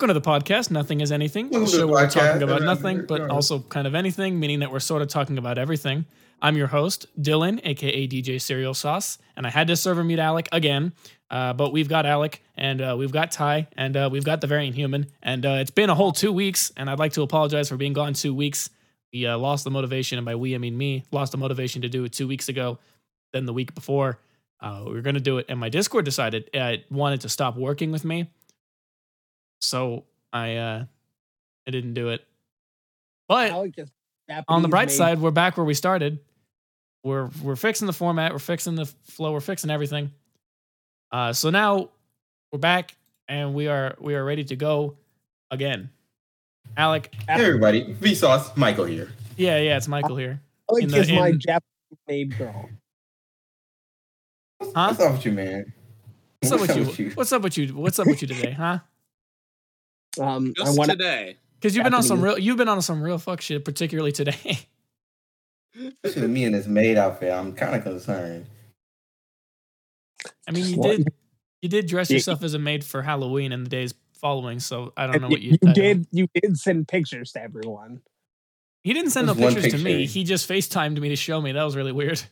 Welcome to the podcast. Nothing is anything. Welcome show where we're talking about nothing, but also kind of anything, meaning that we're sort of talking about everything. I'm your host, Dylan, aka DJ Cereal Sauce, and I had to server mute Alec again. Uh, but we've got Alec, and uh, we've got Ty, and uh, we've got the variant human, and uh, it's been a whole two weeks. And I'd like to apologize for being gone two weeks. We uh, lost the motivation, and by we I mean me, lost the motivation to do it two weeks ago. Then the week before, uh, we were going to do it, and my Discord decided it wanted to stop working with me, so I uh, I didn't do it. But Alec on the bright made- side, we're back where we started. We're we're fixing the format, we're fixing the flow, we're fixing everything. Uh, so now we're back and we are we are ready to go again. Alec, Hey everybody, Vsauce, Michael here. yeah, yeah, it's Michael here. Alec in the- is my in- Japanese maid girl. Huh? what's up with you, man? What's up with you? What's up with you? What's up with you today, huh? Um, I Just want today. Because you've been on some real you've been on some real fuck shit, particularly today. Especially with me in this maid outfit, I'm kind of concerned. I mean, you did you did dress yourself as a maid for Halloween in the days following, so I don't know what you, you did. You did send pictures to everyone. He didn't send no There's one pictures to me. He just FaceTimed me to show me. That was really weird.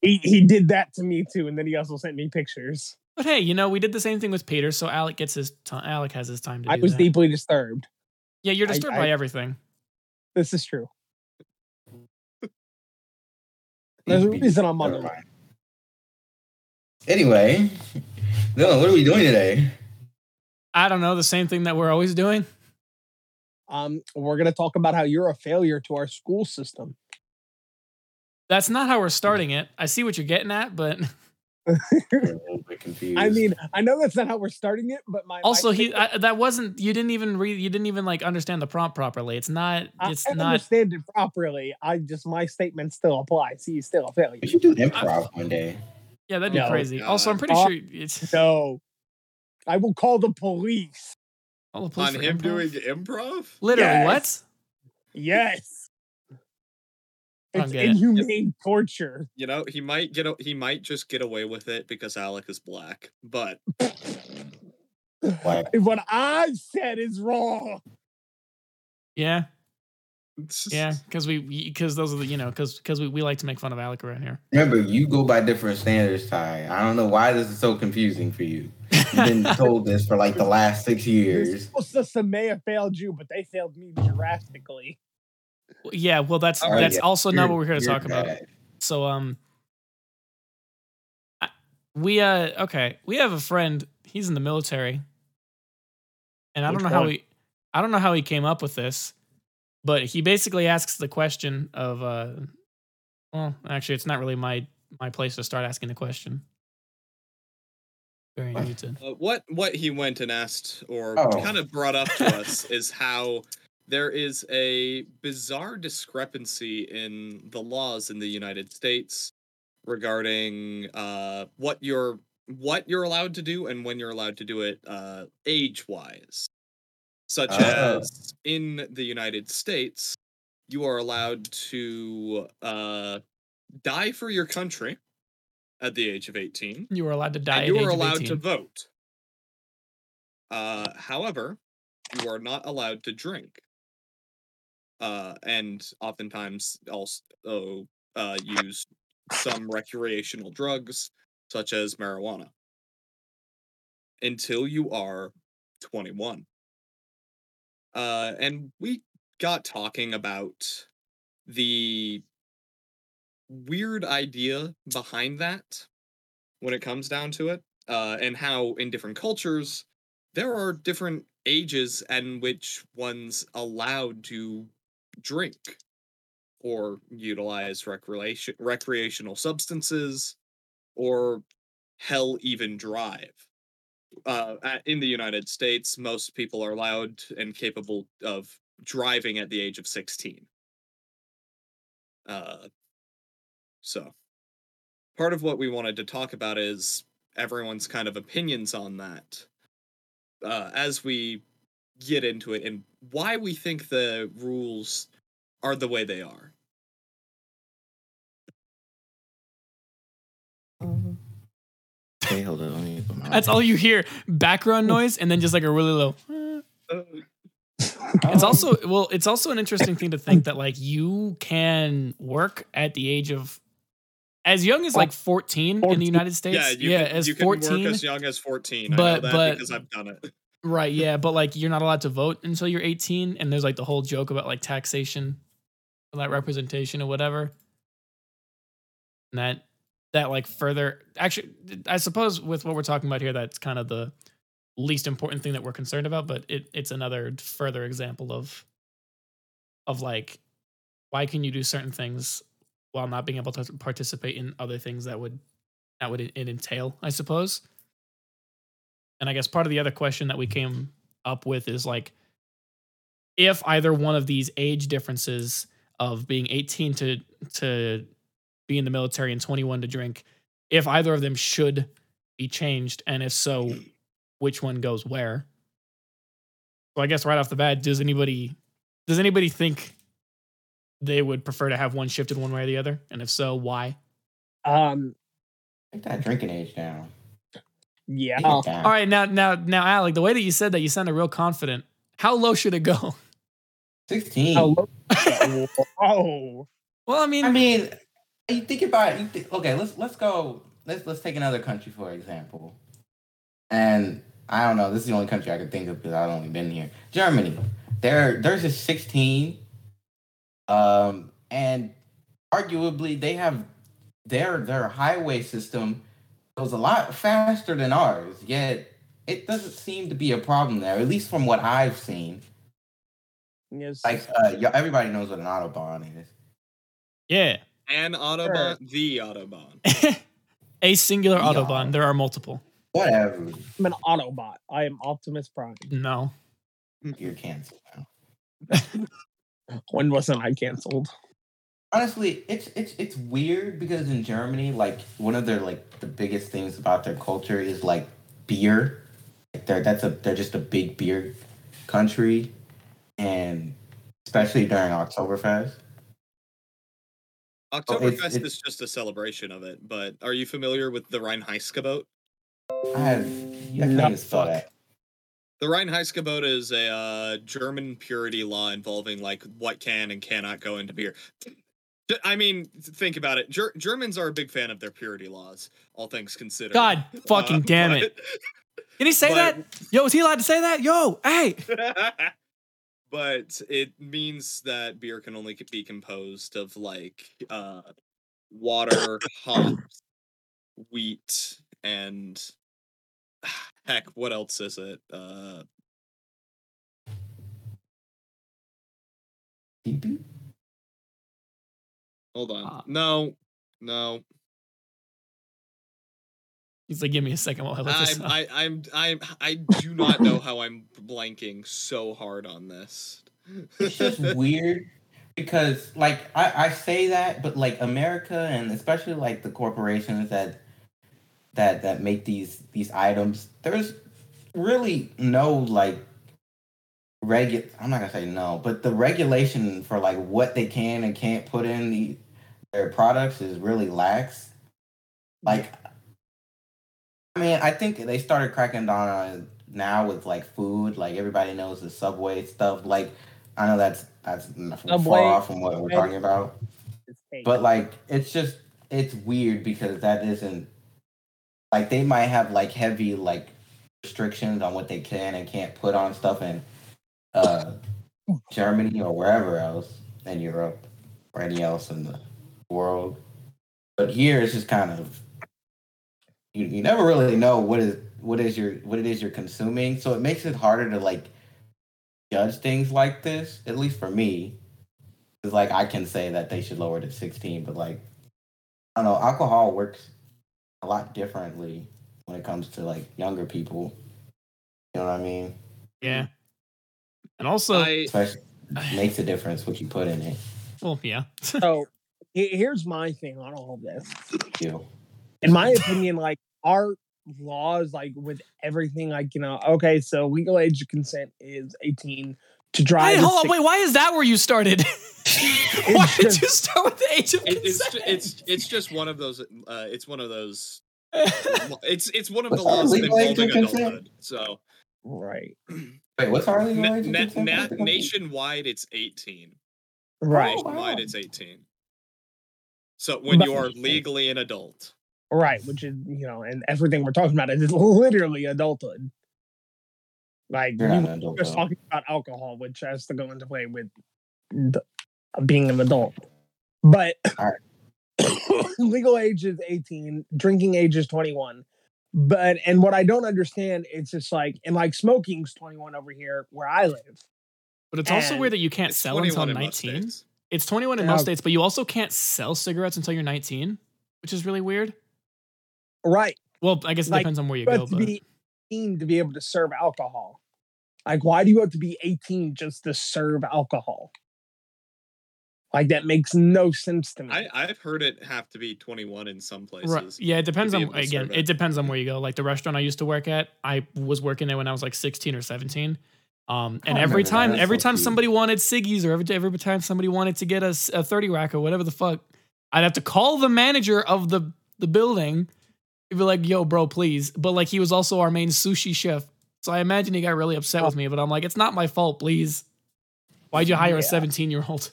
He he did that to me too, and then he also sent me pictures. But hey, you know, we did the same thing with Peter, so Alec gets his time. Alec has his time to I was that. deeply disturbed. yeah, you're disturbed I- by everything. This is true. There's a reason I'm on Never the mind. Anyway, Dylan, what are we doing today? I don't know the same thing that we're always doing. Um, we're gonna talk about how you're a failure to our school system. That's not how we're starting it. I see what you're getting at, but I'm a little bit confused. I mean, I know that's not how we're starting it, but my my also he I, that wasn't. You didn't even read. You didn't even like understand the prompt properly. It's not. I, It's I not. understand it properly. I just my statement still applies. He's still a failure. we should do improv one day. Yeah, that'd be No, crazy. Also, I'm pretty Uh, sure it's No, I will call the police. all the police On him improv? doing improv? literally Yes. what? Yes. I don't It's get it. inhumane torture. You know, he might get a, he might just get away with it because Alec is black. But Like, What I said is wrong. Yeah, yeah, because we because those are the you know because because we, we like to make fun of Alec around here. remember, you go by different standards, Ty. I don't know why this is so confusing for you. You've been told this for like the last six years. school system may have failed you, but they failed me drastically. Yeah, well, that's All right, that's yeah, also not You're- what we're here to you're talk about. So um we uh okay, we have a friend, he's in the military. And I don't know how one? he I don't know how he came up with this, but he basically asks the question of uh well, actually it's not really my my place to start asking the question. Very muted. uh, what what he went and asked or Oh. kind of brought up to us is how there is a bizarre discrepancy in the laws in the United States regarding uh, what you're what you're allowed to do and when you're allowed to do it uh, age wise. Such Ah. as in the United States, you are allowed to uh, die for your country at the age of 18 You were allowed to die and at you age are of allowed 18. to vote. Uh, however, you are not allowed to drink, uh, and oftentimes also uh, use some recreational drugs such as marijuana until you are 21. Uh, and we got talking about the weird idea behind that when it comes down to it, uh, and how in different cultures there are different ages and which one's allowed to drink or utilize recreation recreational substances or hell even drive. Uh, in the United States, most people are allowed and capable of driving at the age of 16. Uh, so, part of what we wanted to talk about is everyone's kind of opinions on that uh, as we get into it and why we think the rules are the way they are. Okay, hold on. Let me That's all you hear. Background noise and then just like a really low. It's also well, it's also an interesting thing to think that like you can work at the age of as young as like 14, in the United States. yeah, you yeah, can, as you can 14. work as young as 14. I But- know that but- because I've done it. Right, yeah, but like you're not allowed to vote until you're 18 and there's like the whole joke about like taxation that representation or whatever. And that that like further actually I suppose with what we're talking about here that's kind of the least important thing that we're concerned about, but it it's another further example of of like why can you do certain things while not being able to participate in other things that would that would it entail, I suppose. And I guess part of the other question that we came up with is like if either one of these age differences of being 18 to to be in the military and 21 to drink, if either of them should be changed, and if so, which one goes where? So I guess right off the bat, does anybody does anybody think they would prefer to have one shifted one way or the other? And if so, why? Um, Take that drinking age down. Yeah. Take it down. All right, now now now Alec, the way that you said that you sounded real confident. How low should it go? 16. Oh, look- oh, Well, I mean, I mean, you think about it. You think, okay, let's let's go. Let's let's take another country for example. And I don't know. This is the only country I can think of because I've only been here. Germany. There, there's a 16. Um, and arguably they have their their highway system goes a lot faster than ours. Yet it doesn't seem to be a problem there, at least from what I've seen. yes. Like, uh, everybody knows what an autobahn is. yeah. An Autobahn, the Autobahn. a singular Yeah. autobahn. There are multiple. Whatever. I'm an Autobot. I am Optimus Prime. No. You're canceled now. When wasn't I canceled? Honestly it's it's it's weird because in germany like one of their like the biggest things about their culture is like beer. Like they're that's a they're just a big beer country. And especially during oktoberfest. Oktoberfest it's- is just a celebration of it, but are you familiar with the Reinheitsgebot? i have yeah, i No, can't spell that. The Reinheitsgebot is a uh, German purity law involving like what can and cannot go into beer. J- I mean, think about it. Ger- Germans are a big fan of their purity laws, all things considered. God fucking Uh, damn it. Can he say but- that? Yo, is he allowed to say that? Yo, hey. but it means that beer can only be composed of like uh, water, hops, wheat, and heck, what else is it? Uh, Pee-pee? Hold on. Ah. no, no. He's like, give me a second while I look this I'm, up. I, I'm, I'm, I do not know how I'm blanking so hard on this. it's just weird because like I, I say that but like america and especially like the corporations that that that make these these items there's really no like regu i'm not gonna say no but the regulation for like what they can and can't put in the their products is really lax. Like i mean i think they started cracking down on it now with like food. Like everybody knows the subway stuff. Like I know that's that's Subway, far off from what we're talking about, but like it's just it's weird because that isn't like they might have like heavy like restrictions on what they can and can't put on stuff in uh Germany or wherever else in Europe or any else in the world. But here it's just kind of you, you never really know what is what is your what it is you're consuming, so it makes it harder to like judge things like this. At least for me, it's like I can say that they should lower it to 16, but like I don't know, alcohol works a lot differently when it comes to like younger people. You know what I mean? yeah. And also, I, Especially makes a difference what you put in it. well, yeah. so here's my thing on all of this. You. In my opinion, like our laws, like with everything, like you know, okay, so legal age of consent is 18 to drive. Wait, is hold on. Wait, why is that where you started? why did you start with the age of it, it's, consent? it's, it's just one of those. Uh, it's one of those. It's, it's one of the What's that, laws legal age involving adulthood. So Right. Wait, what's our Na- age? na- na- for the country? nationwide, it's 18. Right. Oh, Nationwide, wow. it's 18. So when But- you are legally an adult. Right, which is you know, and everything we're talking about is literally adulthood. Like You're we not were adult. just though. talking about alcohol, which has to go into play with the, being an adult. But Alright. legal age is 18, drinking age is 21. But and what I don't understand, it's just like and like smoking's 21 over here where I live. But it's also weird that you can't sell until 21 in most 19. It's 21 in Yeah. most states, but you also can't sell cigarettes until you're 19, which is really weird. Right. Well, I guess it Like, depends on where you go, But go. to But be 18 to be able to serve alcohol. Like, why do you have to be 18 just to serve alcohol? Like that makes no sense to me. I, I've heard it have to be 21 in some places. Right. Yeah, it depends on again. It it. depends on where you go. Like the restaurant I used to work at, I was working there when I was like 16 or 17. Um, and I every time, every so time cute. somebody wanted ciggies, or every, every time somebody wanted to get a 30 rack or whatever the fuck, I'd have to call the manager of the the building. He'd be like, "Yo, bro, please." But like, he was also our main sushi chef, so I imagine he got really upset with me. But I'm like, "It's not my fault, please." Why'd you hire a 17 year old?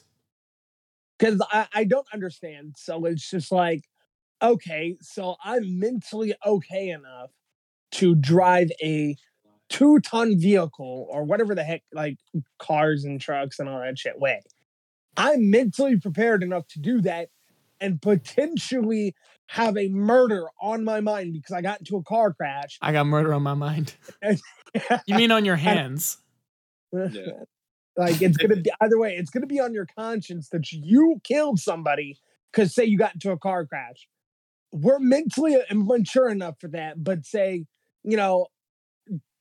Because I, I don't understand. So it's just like, okay, so I'm mentally okay enough to drive a two ton vehicle or whatever the heck, like cars and trucks and all that shit weigh. I'm mentally prepared enough to do that and potentially have a murder on my mind because I got into a car crash. I got murder on my mind. You mean on your hands? Yeah. Like it's gonna be either way, it's gonna be on your conscience that you killed somebody because say you got into a car crash. We're mentally immature enough for that, but say, you know,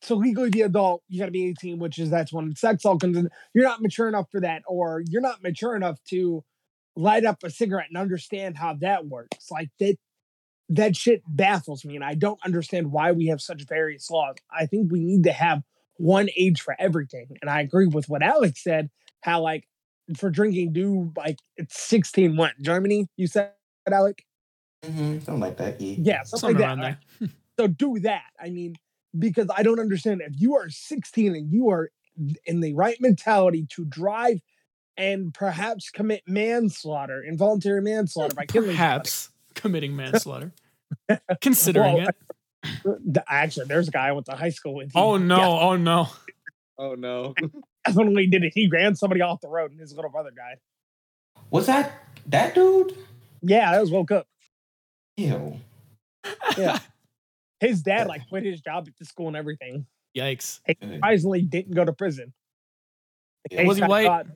to legally be adult, you gotta be 18, which is that's when sex all comes in. You're not mature enough for that, or you're not mature enough to light up a cigarette and understand how that works. Like that that shit baffles me, and I don't understand why we have such various laws. I think we need to have one age for everything. And I agree with what Alex said, how like for drinking do like it's 16 what Germany, you said Alec? Mhm, something like that. Yeah. Yeah, something, Something like around that. there. So do that. I mean, because I don't understand if you are 16 and you are in the right mentality to drive and perhaps commit manslaughter, involuntary manslaughter by killing somebody. Perhaps committing manslaughter. Considering Well, it. Th- Actually, there's a guy I went to high school with. He Oh no! Oh no! Oh no. definitely did it. He ran somebody off the road and his little brother died. Was that that dude? Yeah, that was woke up. Ew. Yeah. His dad like quit his job at the school and everything. Yikes! He surprisingly didn't go to prison. Yeah. Was he got white? caught.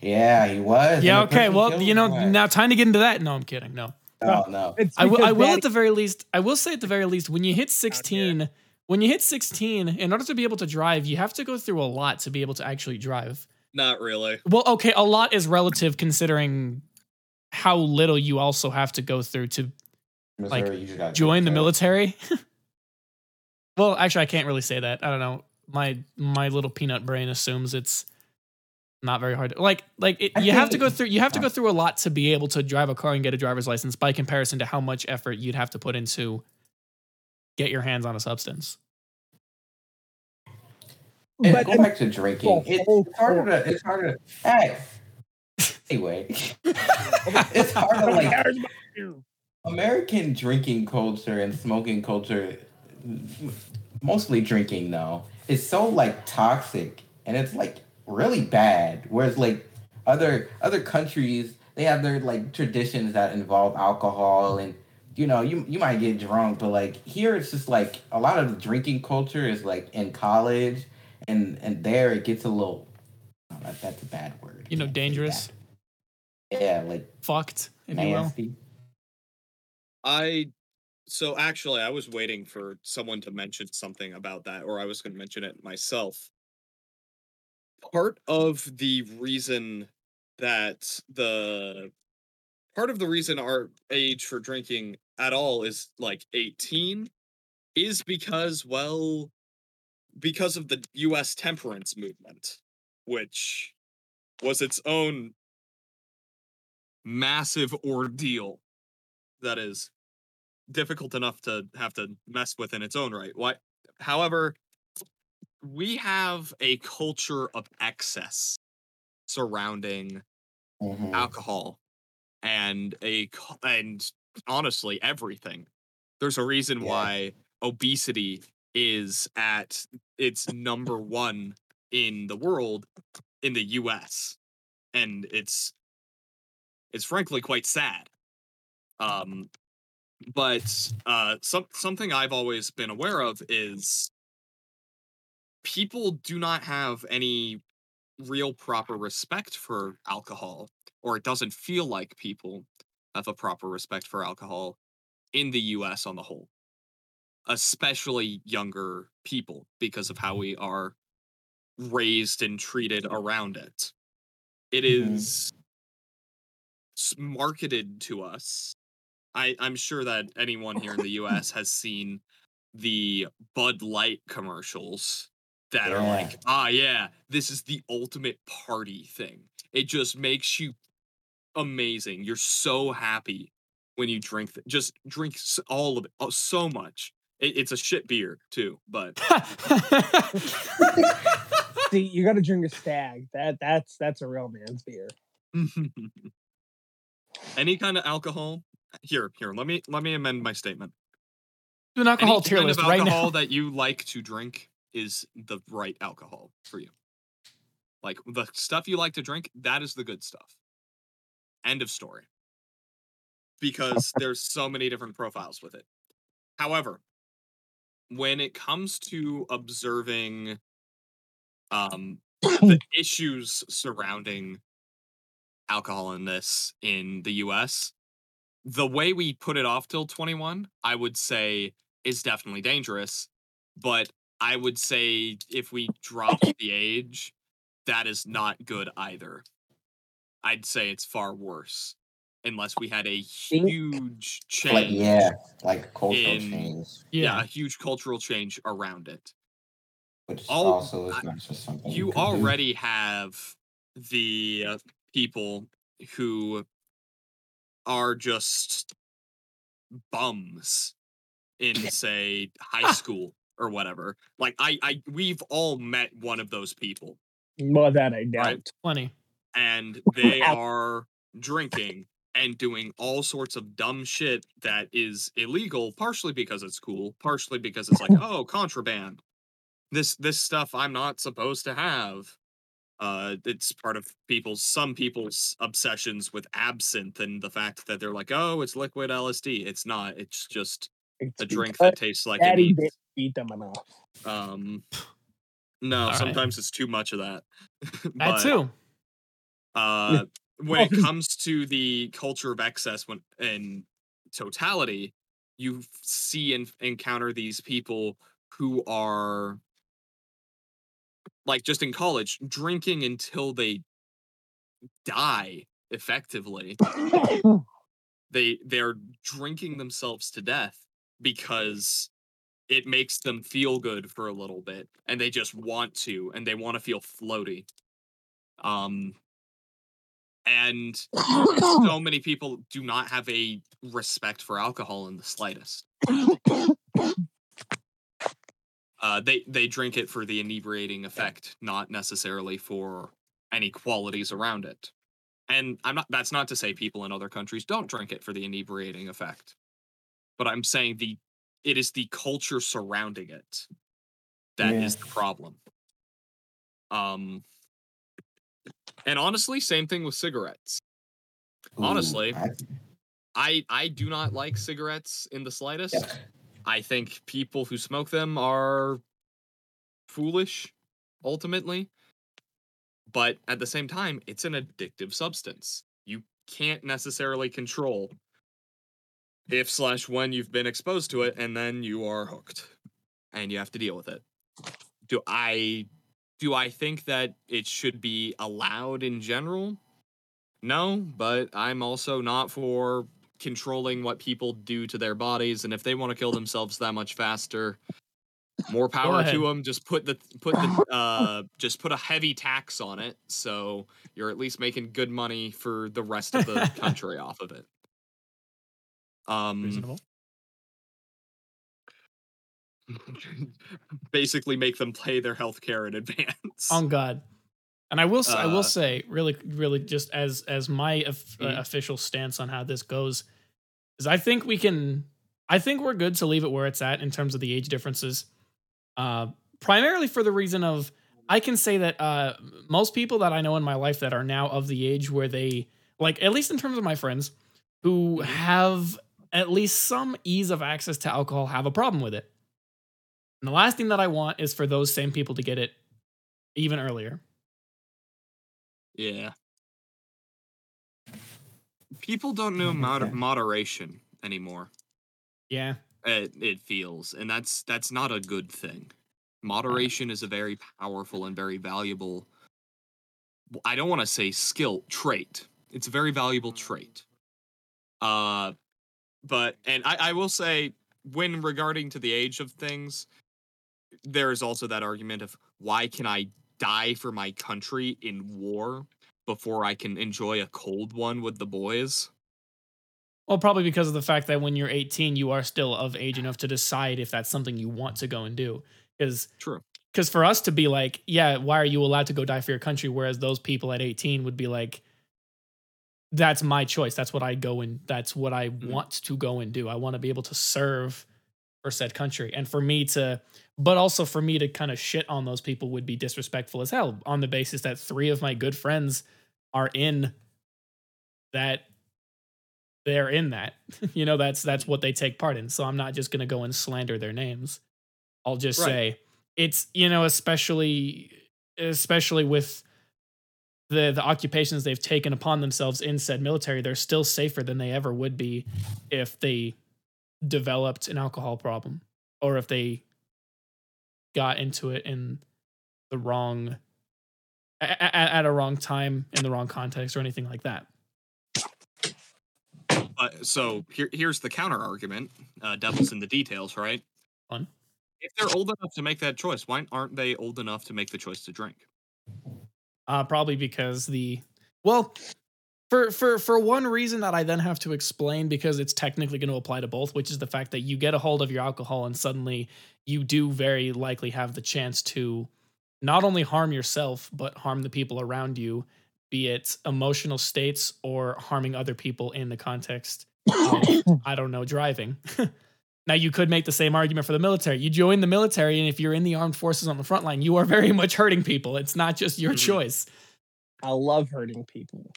Yeah, he was. Yeah. Okay. Well, you know, now time to get into that. No, I'm kidding. No, No, no. It's I will. I will daddy- at the very least. I will say at the very least, when you hit 16, when you hit 16, in order to be able to drive, you have to go through a lot to be able to actually drive. Not really. Well, okay, a lot is relative considering how little you also have to go through to like, Missouri, you just gotta go join the military. well, actually, I can't really say that. I don't know. My my little peanut brain assumes it's not very hard. To, like like it, I you have to go through you have to go through a lot to be able to drive a car and get a driver's license by comparison to how much effort you'd have to put into get your hands on a substance. And But go back to drinking. Oh, It's, oh, it's harder to. It's harder. To, hey. Anyway, it's hard to like cares about you. American drinking culture and smoking culture, mostly drinking though is so like toxic and it's like really bad. Whereas like other other countries, they have their like traditions that involve alcohol and you know you you might get drunk, but like here it's just like a lot of the drinking culture is like in college and and there it gets a little. oh, that- that's a bad word. You know, dangerous. Yeah, like Fucked, if you will. I so actually I was waiting for someone to mention something about that, or I was gonna mention it myself. Part of the reason that the part of the reason our age for drinking at all is like 18 is because, well, because of the US temperance movement, which was its own massive ordeal that is difficult enough to have to mess with in its own right. Why? However, we have a culture of excess surrounding Mhm. alcohol and a and honestly everything there's a reason Yeah. why obesity is at its number one in the world in the US and it's it's frankly quite sad um but uh some something I've always been aware of is people do not have any real proper respect for alcohol or it doesn't feel like people have a proper respect for alcohol in the US on the whole especially younger people because of how we are raised and treated around it. It Mhm. marketed to us. I, I'm sure that anyone here in the US has seen the Bud Light commercials that are like, ah, yeah, this is the ultimate party thing. It just makes you amazing. You're so happy when you drink. Th- just drink all of it, oh, so much. It, it's a shit beer too, but See, you got to drink a stag. That that's that's a real man's beer. any kind of alcohol. Here, here. Let me let me amend my statement. Do an alcohol Any tier kind list of right now. that you like to drink is the right alcohol for you. Like the stuff you like to drink, that is the good stuff. End of story. Because there's so many different profiles with it. However, when it comes to observing um the issues surrounding alcohol in this in the US, the way we put it off till 21, I would say is definitely dangerous. But I would say if we drop the age, that is not good either. I'd say it's far worse unless we had a Think- huge Like change. yeah, like cultural in- change, yeah, Yeah. a huge cultural change around it. which all- also is I- not just something you can do. already have the uh, people who are just bums in say high school or whatever like i i we've all met one of those people Well, that I doubt. Right. Plenty. and they are drinking and doing all sorts of dumb shit that is illegal partially because it's cool partially because it's like oh contraband this this stuff i'm not supposed to have uh it's part of people's some people's obsessions with absinthe and the fact that they're like oh it's liquid lsd it's not it's just It's a drink that tastes like it needs didn't beat them enough. um no All right. sometimes it's too much of that That too. uh when it comes to the culture of excess when in totality you see and encounter these people who are like just in college drinking until they die effectively they they're drinking themselves to death because it makes them feel good for a little bit and they just want to and they want to feel floaty. Um and so many people do not have a respect for alcohol in the slightest. Uh they they drink it for the inebriating effect not necessarily for any qualities around it. And i'm not that's not to say people in other countries don't drink it for the inebriating effect but i'm saying the it is the culture surrounding it that is Yeah. the problem um and honestly same thing with cigarettes Ooh, honestly, I- i i do not like cigarettes in the slightest yeah. I think people who smoke them are foolish, ultimately. But at the same time, it's an addictive substance. You can't necessarily control if slash when you've been exposed to it, and then you are hooked, and you have to deal with it. Do I do I think that it should be allowed in general? No, but I'm also not for controlling what people do to their bodies and if they want to kill themselves that much faster more power to them just put the put the uh just put a heavy tax on it so you're at least making good money for the rest of the country off of it um Reasonable. basically make them pay their health care in advance. on God. And I will s- I will Uh, say really really just as as my of- uh, Mhm. official stance on how this goes is I think we can I think we're good to leave it where it's at in terms of the age differences. Uh primarily for the reason of I can say that uh most people that I know in my life that are now of the age where they like at least in terms of my friends who Mhm. have at least some ease of access to alcohol have a problem with it. And the last thing that I want is for those same people to get it even earlier. Yeah. People don't know mod- Okay. moderation anymore. Yeah. It, it feels, and that's that's not a good thing. Moderation is a very powerful and very valuable. I don't want to say skill trait. It's a very valuable trait. Uh, but and I, I will say when regarding to the age of things, there is also that argument of why can I die for my country in war before I can enjoy a cold one with the boys? Well, probably because of the fact that when you're 18, you are still of age enough to decide if that's something you want to go and do. Because True. because for us to be like, yeah, why are you allowed to go die for your country? Whereas those people at 18 would be like, that's my choice. That's what I go and that's what I mm-hmm. want to go and do. I want to be able to serve for said country. And for me to, but also for me to kind of shit on those people would be disrespectful as hell on the basis that three of my good friends are in that they're in that. you know, that's that's what they take part in. So I'm not just gonna go and slander their names. I'll just Right. say it's you know, especially especially with the the occupations they've taken upon themselves in said military, they're still safer than they ever would be if they developed an alcohol problem or if they got into it in the wrong a- a- a- at a wrong time in the wrong context or anything like that. But so here, here's the counter argument. Uh, devil's in the details, right? Fun. If they're old enough to make that choice, why aren't they old enough to make the choice to drink? Uh, probably because the well, for for for one reason that I then have to explain because it's technically going to apply to both, which is the fact that you get a hold of your alcohol and suddenly you do very likely have the chance to not only harm yourself but harm the people around you, be it emotional states or harming other people in the context of I don't know driving. now you could make the same argument for the military. You join the military, and if you're in the armed forces on the front line, you are very much hurting people. It's not just your Mhm. choice. I love hurting people.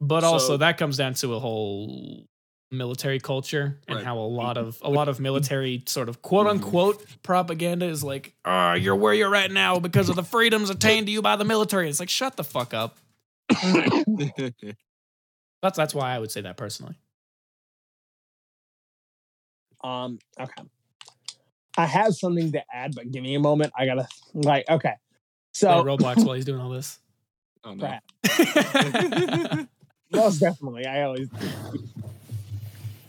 But also that comes down to a whole military culture and Right. how a lot mm-hmm. of a lot of military sort of quote mm-hmm. unquote propaganda is like, oh, you're where you're at now because of the freedoms attained to you by the military. It's like, shut the fuck up. That's that's why I would say that personally. Um, okay. I have something to add, but give me a moment. I gotta like okay. So So Roblox while he's doing all this. oh no. Most definitely, I always the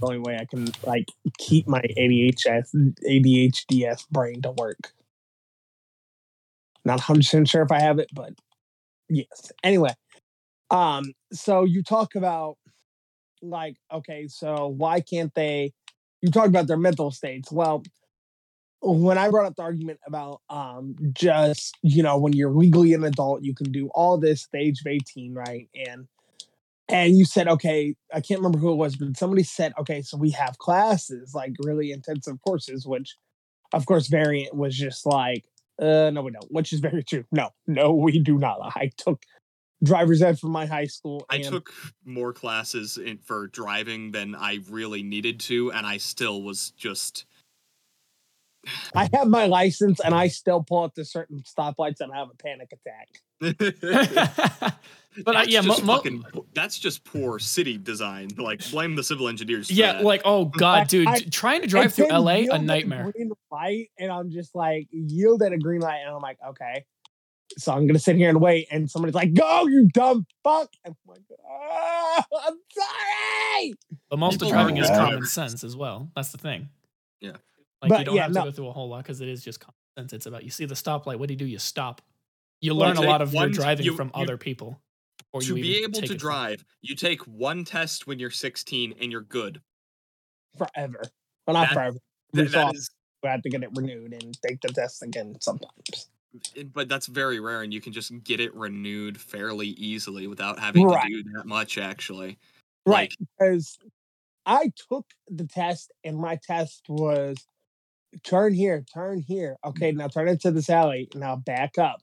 only way I can like keep my ADHS ADHDS brain to work. Not 100 percent sure if I have it, but yes. Anyway, um, so you talk about like okay, so why can't they? You talk about their mental states. Well, when I brought up the argument about um just you know when you're legally an adult, you can do all this the age of 18, right? And and you said, okay, I can't remember who it was, but somebody said, okay, so we have classes, like really intensive courses, which of course Variant was just like, uh, no, we don't, which is very true. No, no, we do not. I took driver's ed from my high school. I took more classes in, for driving than I really needed to, and I still was just. I have my license and I still pull up to certain stoplights and I have a panic attack. but uh, That's yeah, just mo- fucking that's just poor city design. Like blame the civil engineers. For yeah, that. like oh god, dude, I- trying to drive through LA a at nightmare. Green light, and I'm just like yield at a green light, and I'm like, okay. So I'm gonna sit here and wait, and somebody's like, "Go, you dumb fuck!" And I'm like, "Ah, I'm sorry." But most of driving is common sense as well. That's the thing. Yeah. Like you don't yeah, have to no. go through a whole lot because it is just common sense. It's about you see the stoplight. What do you do? You stop. You Well, learn a lot of your one- driving you- from you- other people. Or to you be able to it from- drive, you take one test when you're 16 and you're good. Forever, well, not That- forever. Th- that often. is have to get it renewed and take the test again sometimes. But that's very rare, and you can just get it renewed fairly easily without having Right. to do that much. Actually, Right. Like, Because I took the test and my test was turn here, turn here. Okay, mm-hmm. now turn into this alley. Now back up.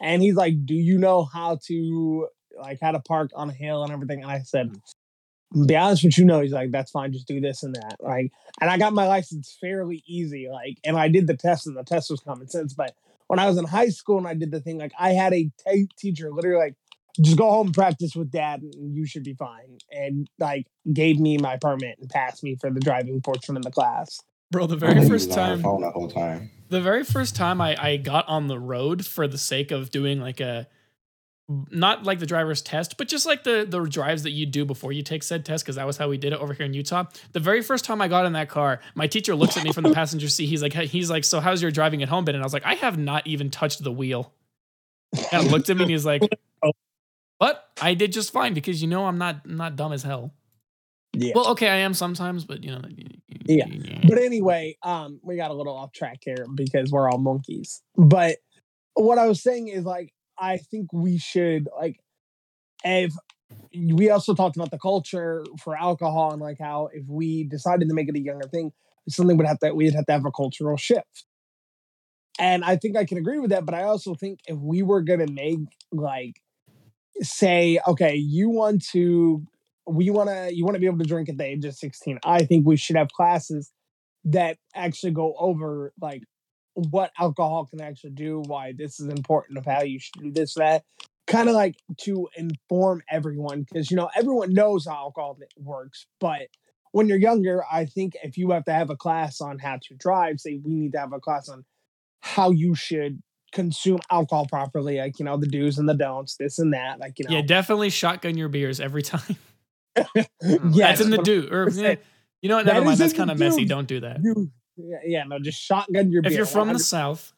And he's like, Do you know how to like how to park on a hill and everything? And I said, mm-hmm. be honest with you, no. He's like, that's fine, just do this and that. Like, and I got my license fairly easy. Like, and I did the test, and the test was common sense. But when I was in high school and I did the thing, like, I had a t- teacher literally like, just go home and practice with dad and you should be fine and like gave me my permit and passed me for the driving portion of the class Bro, the very first was on her time phone the whole time. the very first time I, I got on the road for the sake of doing like a not like the driver's test, but just like the the drives that you do before you take said test, because that was how we did it over here in Utah. The very first time I got in that car, my teacher looks at me from the passenger seat. He's like, he's like, so how's your driving at home been? And I was like, I have not even touched the wheel. And looked at me and he's like, but I did just fine because you know I'm not I'm not dumb as hell. yeah Well, okay, I am sometimes, but you know. Yeah. but anyway um we got a little off track here because we're all monkeys but what i was saying is like i think we should like if we also talked about the culture for alcohol and like how if we decided to make it a younger thing something would have to we'd have to have a cultural shift. And i think i can agree with that but i also think if we were to make like say okay you want to we want to you want to be able to drink at the age of 16 i think we should have classes that actually go over like what alcohol can actually do why this is important of how you should do this that kind of like to inform everyone because you know everyone knows how alcohol works but when you're younger i think if you have to have a class on how to drive say we need to have a class on how you should consume alcohol properly like you know the do's and the don'ts this and that like you know Yeah, definitely shotgun your beers every time. yeah, hmm, That's in the do. Or yeah, you know what? That Never mind. That's kind of messy. Don't do that. you, yeah, yeah, no, just shotgun your beer. If you're from the south,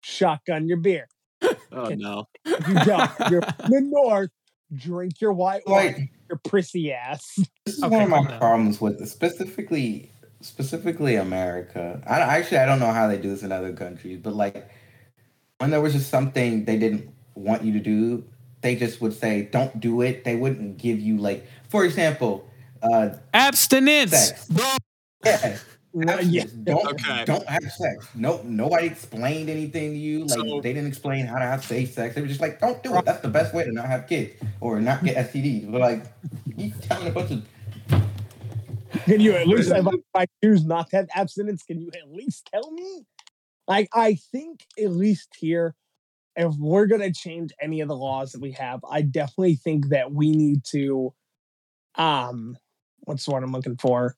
shotgun your beer. oh no, If you don't, you're from the north. Drink your white wine, Like your prissy ass. this is Okay, one of my down. problems with it, specifically specifically America. I actually I don't know how they do this in other countries, but like when there was just something they didn't want you to do, they just would say don't do it. They wouldn't give you like, for example, uh, abstinence. sex. Yeah, No, yeah. Don't Okay. don't have sex. No, nobody explained anything to you. Like So- they didn't explain how to have safe sex. They were just like, don't do it. That's the best way to not have kids or not get STDs. But like, you telling a bunch of Can you at least, if I, if I choose not to have abstinence, can you at least tell me? Like, I think at least here, if we're gonna change any of the laws that we have, I definitely think that we need to, um, what's the word I'm looking for?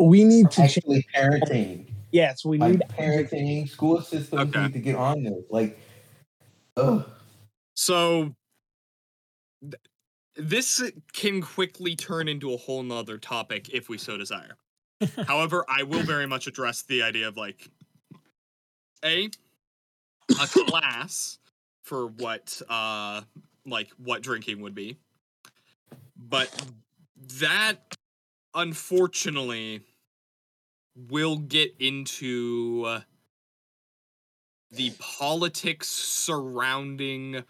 We need to change. actually parenting. Yes, we like need parenting, school systems Okay. need to get on this. Like, ugh. So th- this can quickly turn into a whole nother topic if we so desire. However, I will very much address the idea of like a a class for what uh like what drinking would be. But that unfortunately will get into uh, the politics surrounding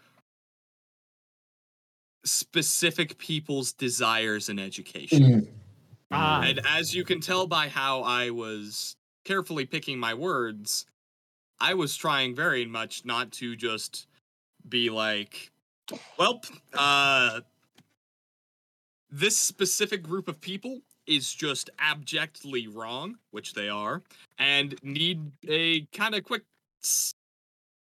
specific people's desires in education. Ah. And as you can tell by how I was carefully picking my words, I was trying very much not to just be like, well, uh, this specific group of people is just abjectly wrong, which they are, and need a kind of quick.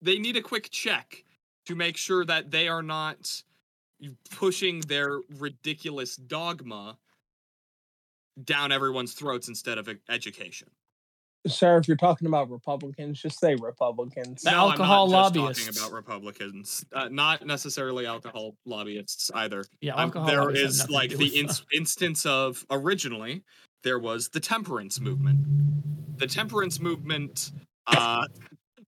They need a quick check to make sure that they are not pushing their ridiculous dogma down everyone's throats instead of education. Sir, if you're talking about Republicans, just say Republicans. The No, alcohol I'm not just lobbyists. talking about Republicans, uh, not necessarily alcohol lobbyists either. Yeah, Um, alcohol. there lobbyists have is nothing to like the with ins- instance of originally there was the temperance movement. The temperance movement. Uh,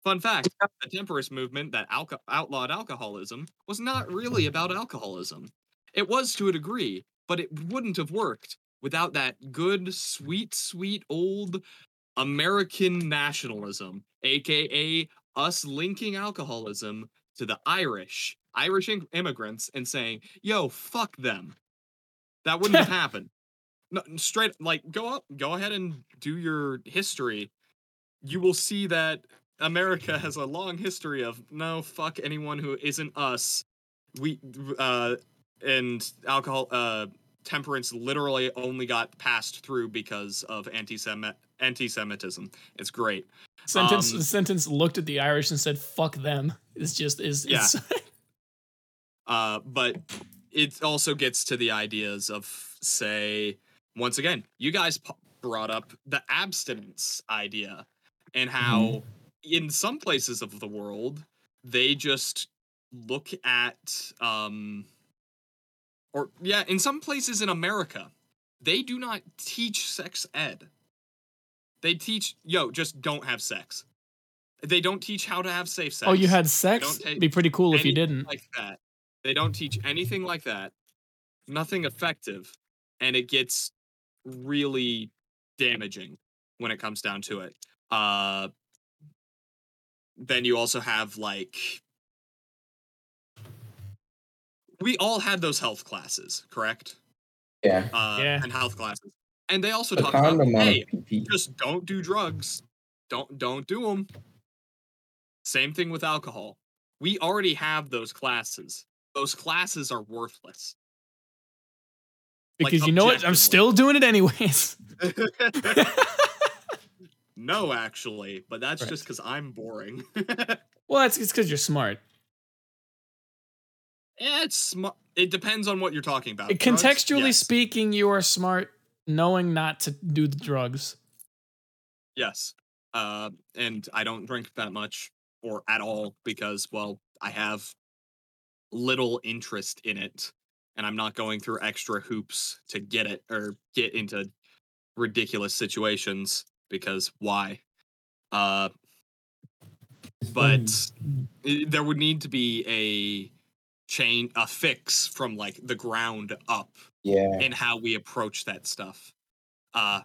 fun fact: the temperance movement that alco- outlawed alcoholism was not really about alcoholism. It was to a degree, but it wouldn't have worked without that good, sweet, sweet old American nationalism, aka us linking alcoholism to the Irish, Irish im- immigrants, and saying, "Yo, fuck them." That wouldn't have happened. No, straight like go up, go ahead and do your history. You will see that America has a long history of no fuck anyone who isn't us. We uh and alcohol uh temperance literally only got passed through because of anti-Semitic anti-Semitism. It's great. Sentence Um, the sentence looked at the Irish and said, "Fuck them." It's just is Yeah. it's Uh, but it also gets to the ideas of, say, once again, you guys p- brought up the abstinence idea and how in some places of the world they just look at, um, or yeah, in some places in America, they do not teach sex ed. They teach, yo, just don't have sex. They don't teach how to have safe sex. Oh, you had sex? It'd be pretty cool if you didn't. like that. They don't teach anything like that. Nothing effective, and it gets really damaging when it comes down to it. Uh, then you also have like we all had those health classes, correct? Yeah. Uh, Yeah. and health classes, and they also A talk about hey, just don't do drugs. Don't don't do them. Same thing with alcohol. We already have those classes. Those classes are worthless. like, Because you know what? I'm still doing it anyways. no, actually, but that's Right. just because I'm boring. well, that's it's because you're smart. It's sm- it depends on what you're talking about. Drugs, Contextually yes. speaking, you are smart knowing not to do the drugs. Yes. Uh, and I don't drink that much or at all because, well, I have little interest in it and I'm not going through extra hoops to get it or get into ridiculous situations because why? Uh, but i- there would need to be a chain, a fix from like the ground up yeah. in how we approach that stuff. Uh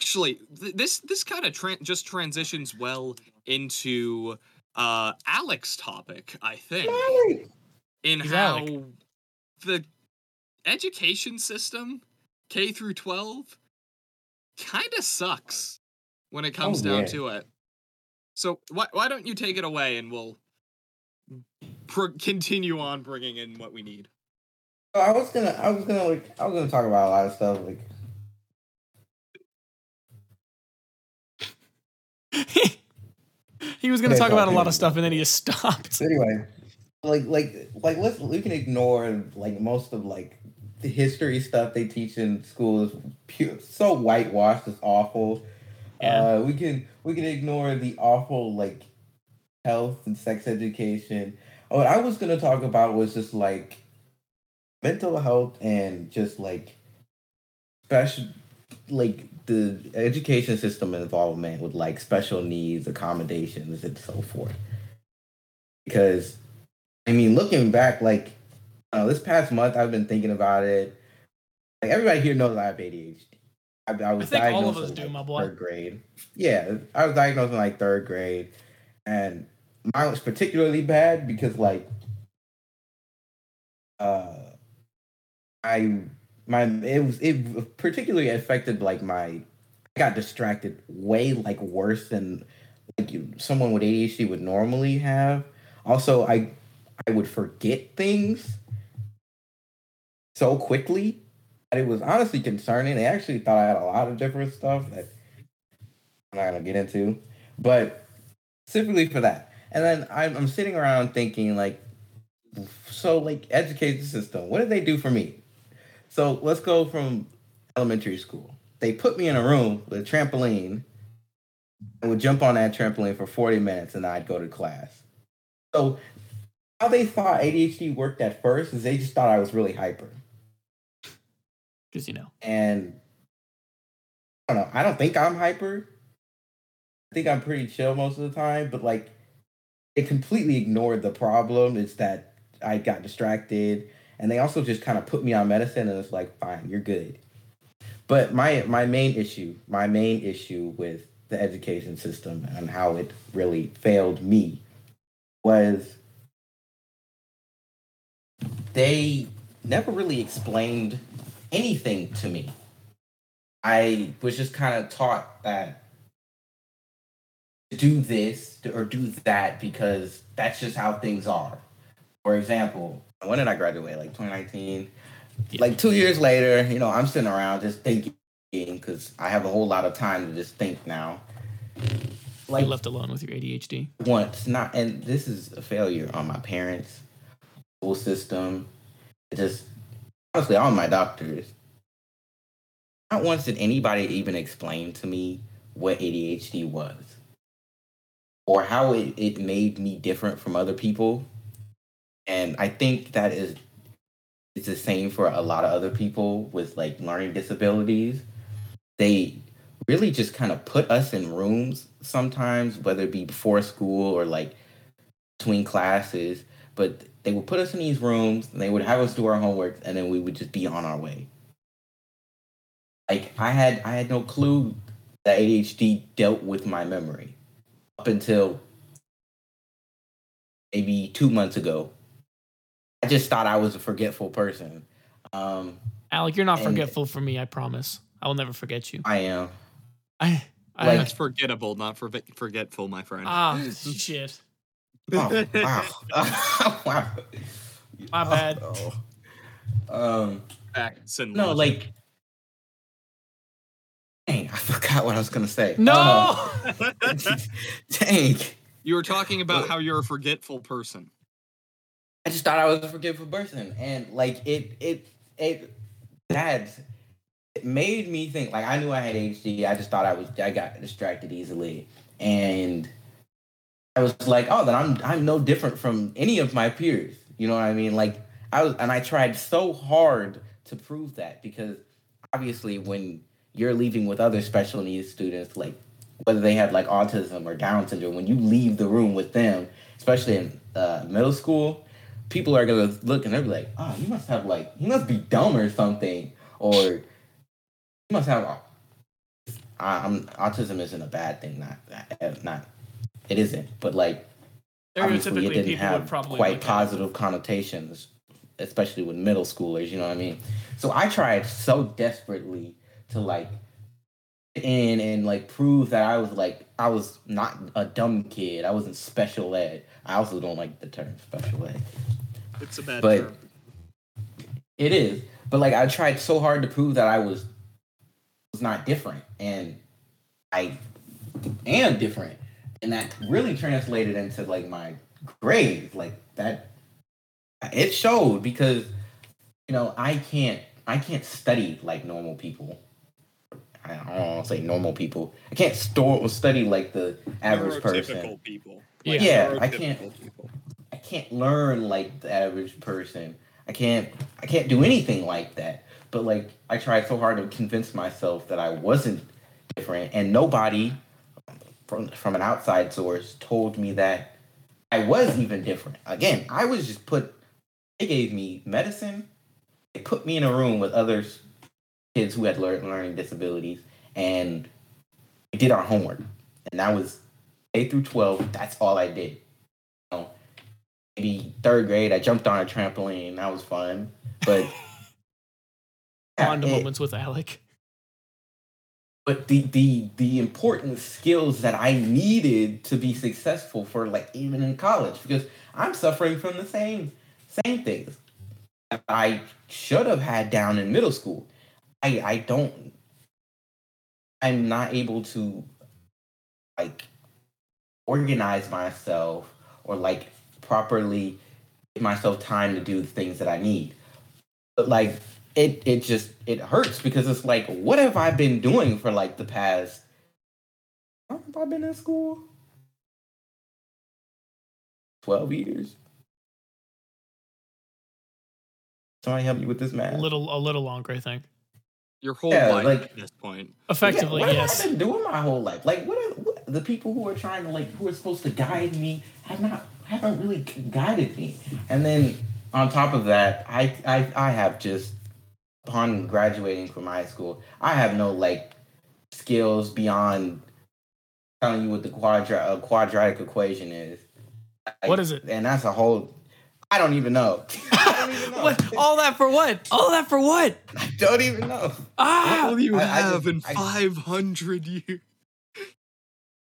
actually th- this this kind of tran just transitions well into uh Alex's topic, I think, in Who's how Alec? the education system K through 12 kind of sucks when it comes Oh, down yeah. to it. So why why don't you take it away and we'll pro- continue on bringing in what we need. I was gonna, I was gonna like, I was gonna talk about a lot of stuff. Like, he was going to Okay, talk about a lot of stuff and then he just stopped. anyway, like, like, like, let's we can ignore like most of like the history stuff they teach in school is pure, so whitewashed. It's awful. Yeah. Uh, we can we can ignore the awful like health and sex education. What I was gonna talk about was just like mental health and just like special like the education system involvement with like special needs accommodations and so forth. Because i mean looking back like uh, this past month i've been thinking about it. Like everybody here knows i have adhd i, I was of diagnosed in, do, like, my boy. third grade. Yeah i was diagnosed in like third grade. And mine was particularly bad because like uh I my it was it particularly affected like my I got distracted way like worse than like you, someone with ADHD would normally have. Also, I I would forget things so quickly that it was honestly concerning. They actually thought I had a lot of different stuff that I'm not gonna get into, but specifically for that. And then I'm, I'm sitting around thinking like, so like education system, what did they do for me? So let's go from elementary school. They put me in a room with a trampoline and would jump on that trampoline for 40 minutes and I'd go to class. So how they thought ADHD worked at first is they just thought I was really hyper. Because, you know. And I don't know, I don't think I'm hyper. I think I'm pretty chill most of the time, but like it completely ignored the problem. It's that I got distracted and they also just kind of put me on medicine and it's like fine you're good but my my main issue my main issue with the education system and how it really failed me was they never really explained anything to me. I was just kind of taught that do this or do that because that's just how things are. For example, when did I graduate? Like 2019. Yeah. Like two years later, you know, I'm sitting around just thinking because I have a whole lot of time to just think now. Like left alone with your ADHD. Once, not, and this is a failure on my parents, school system. It just honestly, all my doctors. Not once did anybody even explain to me what ADHD was or how it, it made me different from other people. And I think that is it's the same for a lot of other people with like learning disabilities. They really just kind of put us in rooms sometimes, whether it be before school or like between classes, but they would put us in these rooms and they would have us do our homework and then we would just be on our way. Like I had I had no clue that ADHD dealt with my memory up until maybe two months ago. I just thought I was a forgetful person. Um, Alec, you're not forgetful for me. I promise. I will never forget you. I am. I. I Like- That's forgettable, not forget forgetful, my friend. ah shit. Oh, wow. wow. My bad. Oh. Um, Facts and no, logic. like, dang, I forgot what I was gonna say. No. Uh, dang, you were talking about how you're a forgetful person. I just thought I was a forgetful person, and like it, it, it, that it made me think. Like I knew I had ADHD. I just thought I was. I got distracted easily, and I was like, oh, then I'm I'm no different from any of my peers. You know what I mean? Like I was, and I tried so hard to prove that because obviously when you're leaving with other special needs students, like whether they have like autism or Down syndrome, when you leave the room with them, especially in uh, middle school, people are gonna look and they'll be like, oh, you must have like, you must be dumb or something, or you must have. I, I'm autism isn't a bad thing, not not it isn't, but like obviously it didn't have quite look at it. positive connotations, especially with middle schoolers. You know what I mean? So I tried so desperately to like in and like prove that I was like I was not a dumb kid. I wasn't special ed. I also don't like the term special ed. It's a bad But- term. It is, but like I tried so hard to prove that I was was not different, and I am different, and that really translated into like my grades, like that. It showed because you know I can't I can't study like normal people. I don't want to say normal people. I can't store or study like the average person. Neurotypical people. Yeah. Yeah, I neurotypical can't- People. I can't learn like the average person. I can't I can't do anything like that. But like I tried so hard to convince myself that I wasn't different and nobody from from an outside source told me that I was even different. Again, I was just put they gave me medicine. They put me in a room with other s- kids who had lear- learning disabilities and we did our homework. And that was K through 12. That's all I did. You know, maybe third grade, I jumped on a trampoline. That was fun. But Bond moments with Alec. but the the the important skills that I needed to be successful for like even in college because I'm suffering from the same same things that I should have had down in middle school. I I don't I'm not able to like organize myself or like properly give myself time to do the things that I need. But like it it just it hurts because it's like what have I been doing for like the past how long have I been in school? Twelve years. Somebody help me with this math. A little, a little longer, I think. Your whole Yeah, life like- at this point. Effectively, yeah, what yes. have I been doing my whole life? Like, what, are, what the people who are trying to like who are supposed to guide me have not haven't really guided me. And then on top of that, I I I have just upon graduating from high school, I have no like skills beyond telling you what the quadra- uh, quadratic equation is. What is it? And that's a whole. I don't even know. I don't even know. What? All that for what? All that for what? I don't even know. Ah! What will you I- I have just- in 500 years?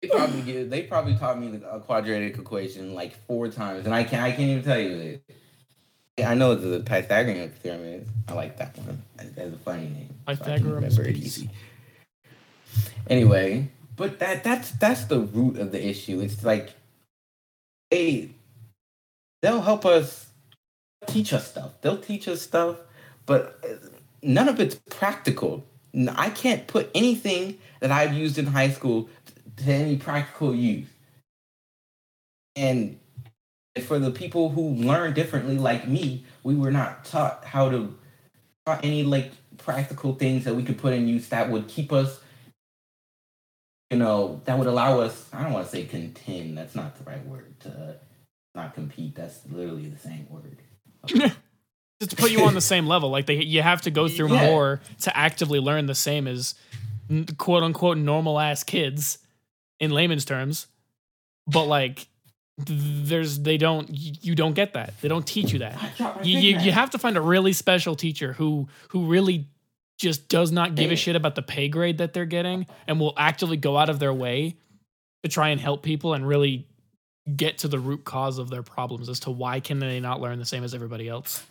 They probably give, they probably taught me the quadratic equation like four times, and I can't I can't even tell you it. I know the Pythagorean theorem is. I like that one. That- That's a funny name. so I Pythagoras remember it easy. Anyway, but that that's that's the root of the issue. It's like they they'll help us teach us stuff. They'll teach us stuff, but uh, none of it's practical. I can't put anything that I've used in high school to any practical use. And for the people who learn differently, like me, we were not taught how to taught any like practical things that we could put in use that would keep us, you know, that would allow us. I don't want to say contend. That's not the right word. To not compete. That's literally the same word. Just to put you on the same level. Like they, you have to go through Yeah. more to actively learn the same as quote unquote normal ass kids in layman's terms. But like, there's they don't you don't get that. They don't teach you that. I dropped my You, you, you have to find a really special teacher who who really just does not give a shit about the pay grade that they're getting and will actively go out of their way to try and help people and really get to the root cause of their problems as to why can they not learn the same as everybody else.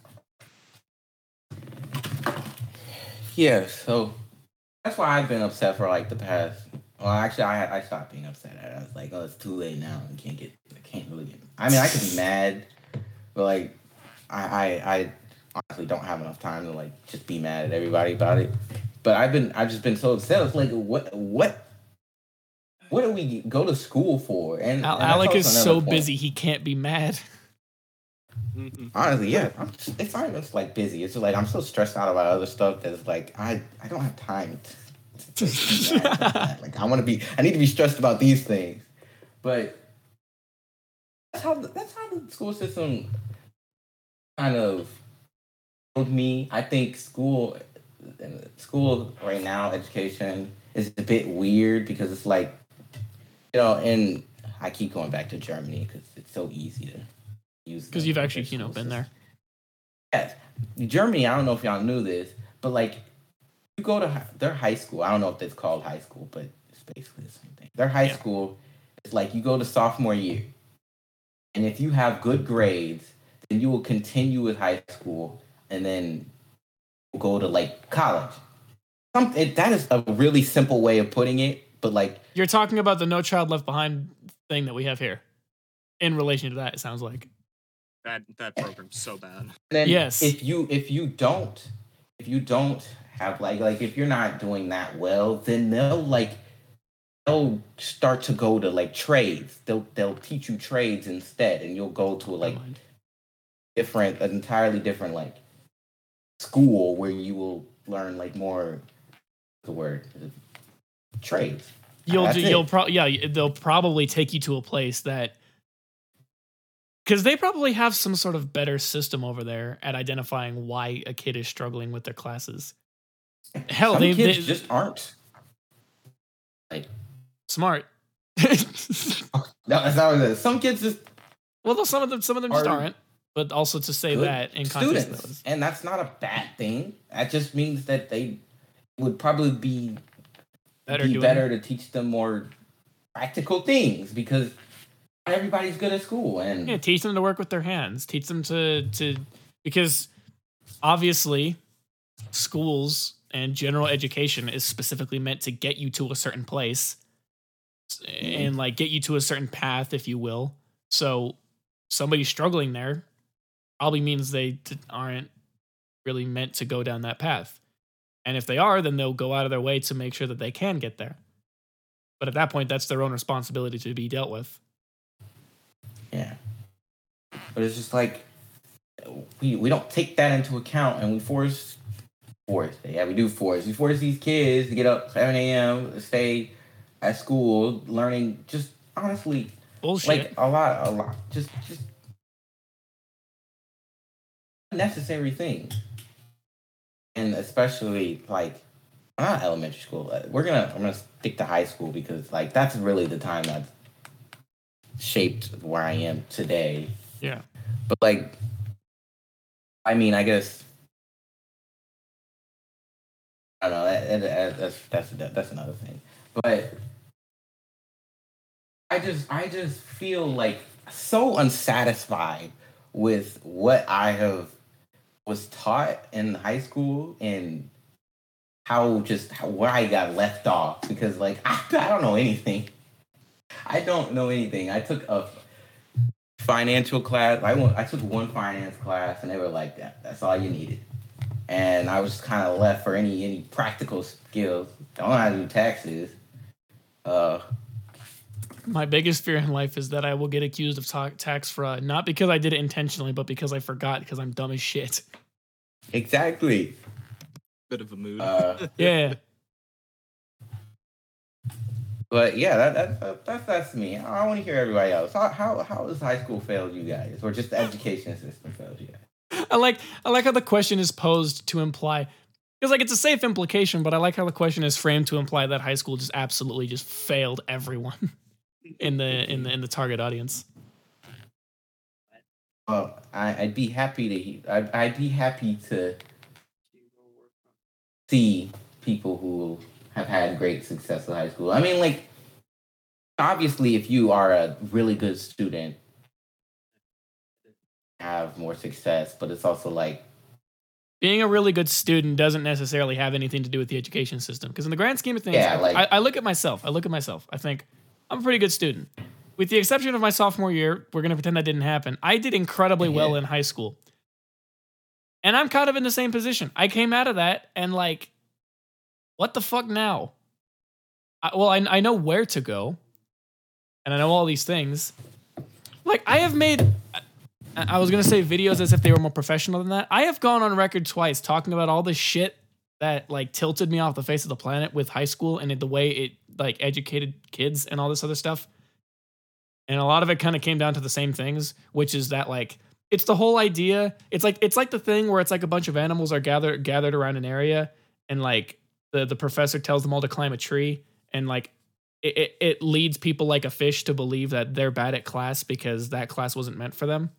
Yeah, so that's why I've been upset for like the past. Well, actually, I I stopped being upset. at it. I was like, oh, it's too late now. I can't get. I can't really get. I mean, I could be mad, but like, I I, I honestly don't have enough time to like just be mad at everybody about it. But I've been I've just been so upset. It's like what what. What do we go to school for? And, Al- and Alec is so point. busy he can't be mad. Honestly, yeah, I'm just, it's not just like busy. It's just like I'm so stressed out about other stuff that it's like I I don't have time. To, to be mad about that. like I want to be, I need to be stressed about these things, but that's how the, that's how the school system kind of told me. I think school school right now education is a bit weird because it's like you know, and I keep going back to Germany because it's so easy to use Because you've actually, you know, been there. Yes. Germany, I don't know if y'all knew this, but like you go to their high school. I don't know if it's called high school, but it's basically the same thing. Their high Yeah. school is like you go to sophomore year. And if you have good grades, then you will continue with high school and then go to like college. Some, it, that is a really simple way of putting it, but like You're talking about the No Child Left Behind thing that we have here. In relation to that, it sounds like. That that program's so bad. then Yes. if you if you don't if you don't have like like if you're not doing that well then they'll like they'll start to go to like trades they'll they'll teach you trades instead and you'll go to like different an entirely different like school where you will learn like more the word trades you'll do, you'll probably yeah they'll probably take you to a place that because they probably have some sort of better system over there at identifying why a kid is struggling with their classes. Hell, some they, kids they just aren't smart. no that's not what it is some kids just well, some of them some of them just Are aren't. But also to say that in students, and that's not a bad thing. That just means that they would probably be better be better to teach them more practical things because not everybody's good at school. And Yeah, teach them to work with their hands. Teach them to to because obviously schools and general education is specifically meant to get you to a certain place mm-hmm. and like get you to a certain path, if you will. So somebody struggling there probably means they aren't really meant to go down that path. And if they are, then they'll go out of their way to make sure that they can get there. But at that point, that's their own responsibility to be dealt with. yeah, but it's just like we we don't take that into account, and we force force. Yeah, we do force. We force these kids to get up seven a.m. stay at school learning. Just honestly, Bullshit. like a lot, a lot, just just necessary things, and especially like not elementary school. uh, We're gonna I'm gonna stick to high school because like that's really the time that shaped where I am today. Yeah. But like, I mean, I guess I don't know. That, that, that's that's that's another thing. But I just I just feel like so unsatisfied with what I have was taught in high school and how just how, where I got left off because like I, I don't know anything. I don't know anything. I took a financial class. I went, I took one finance class and they were like that. That's all you needed. And I was kind of left for any any practical skills. Don't know how to do taxes. Uh, My biggest fear in life is that I will get accused of ta- tax fraud, not because I did it intentionally, but because I forgot because I'm dumb as shit. exactly. Bit of a mood. Uh, Yeah. But yeah, that, that, that that's that's me. I want to hear everybody else. How how how has high school failed you guys, or just the education system failed you guys? I like I like how the question is posed to imply because like it's a safe implication, but I like how the question is framed to imply that high school just absolutely just failed everyone in the in the in the target audience. Well, I, I'd be happy to. I'd, I'd be happy to see people who have had great success in high school. I mean, like, obviously, if you are a really good student, have more success. But it's also like, Being a really good student doesn't necessarily have anything to do with the education system because in the grand scheme of things, Yeah, like- I, I look at myself. I look at myself. I think I'm a pretty good student. With the exception of my sophomore year, we're gonna pretend that didn't happen. I did incredibly well Yeah. in high school. And I'm kind of in the same position. I came out of that and like, what the fuck now? I, well, I, I know where to go, and I know all these things. Like I have made, I, I was gonna say videos as if they were more professional than that. I have gone on record twice talking about all the shit that like tilted me off the face of the planet with high school and it, the way it like educated kids and all this other stuff. And a lot of it kind of came down to the same things, which is that like it's the whole idea. It's like it's like the thing where it's like a bunch of animals are gathered gathered around an area, and like the the professor tells them all to climb a tree, and like it, it, it leads people like a fish to believe that they're bad at class because that class wasn't meant for them,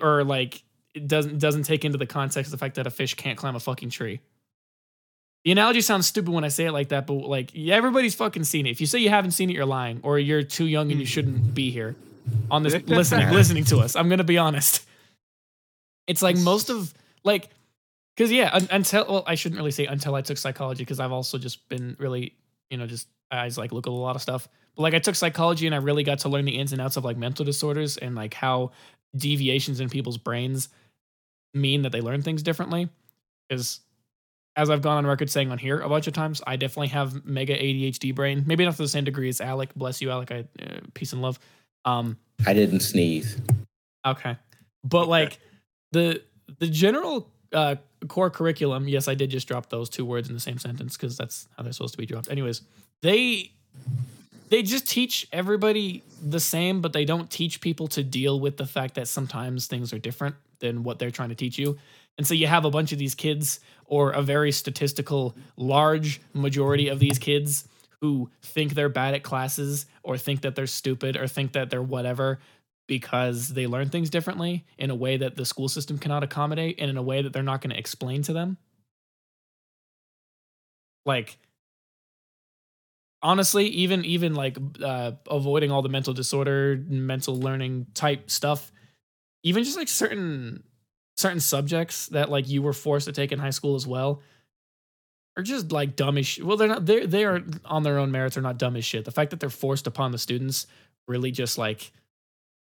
or like it doesn't doesn't take into the context the fact that a fish can't climb a fucking tree. The analogy sounds stupid when I say it like that, but like everybody's fucking seen it. If you say you haven't seen it, you're lying, or you're too young and you mm. shouldn't be here on this listening listening to us. I'm gonna be honest. It's like most of like because yeah, un- until well, I shouldn't really say until I took psychology because I've also just been really you know just I just like look at a lot of stuff. But like I took psychology and I really got to learn the ins and outs of like mental disorders and like how deviations in people's brains mean that they learn things differently. Because as I've gone on record saying on here a bunch of times, I definitely have mega ADHD brain. Maybe not to the same degree as Alec. Bless you, Alec. I uh, peace and love. Um, I didn't sneeze. Okay. But like the the general uh core curriculum, yes, I did just drop those two words in the same sentence because that's how they're supposed to be dropped. Anyways, they they just teach everybody the same, but they don't teach people to deal with the fact that sometimes things are different than what they're trying to teach you. And so you have a bunch of these kids, or a very statistical large majority of these kids who think they're bad at classes, or think that they're stupid, or think that they're whatever because they learn things differently in a way that the school system cannot accommodate and in a way that they're not going to explain to them. Like honestly, even even like uh avoiding all the mental disorder, mental learning type stuff, even just like certain certain subjects that like you were forced to take in high school as well are just like dumb as shit. Well, they're not they they are on their own merits are not dumb as shit. The fact that they're forced upon the students really just like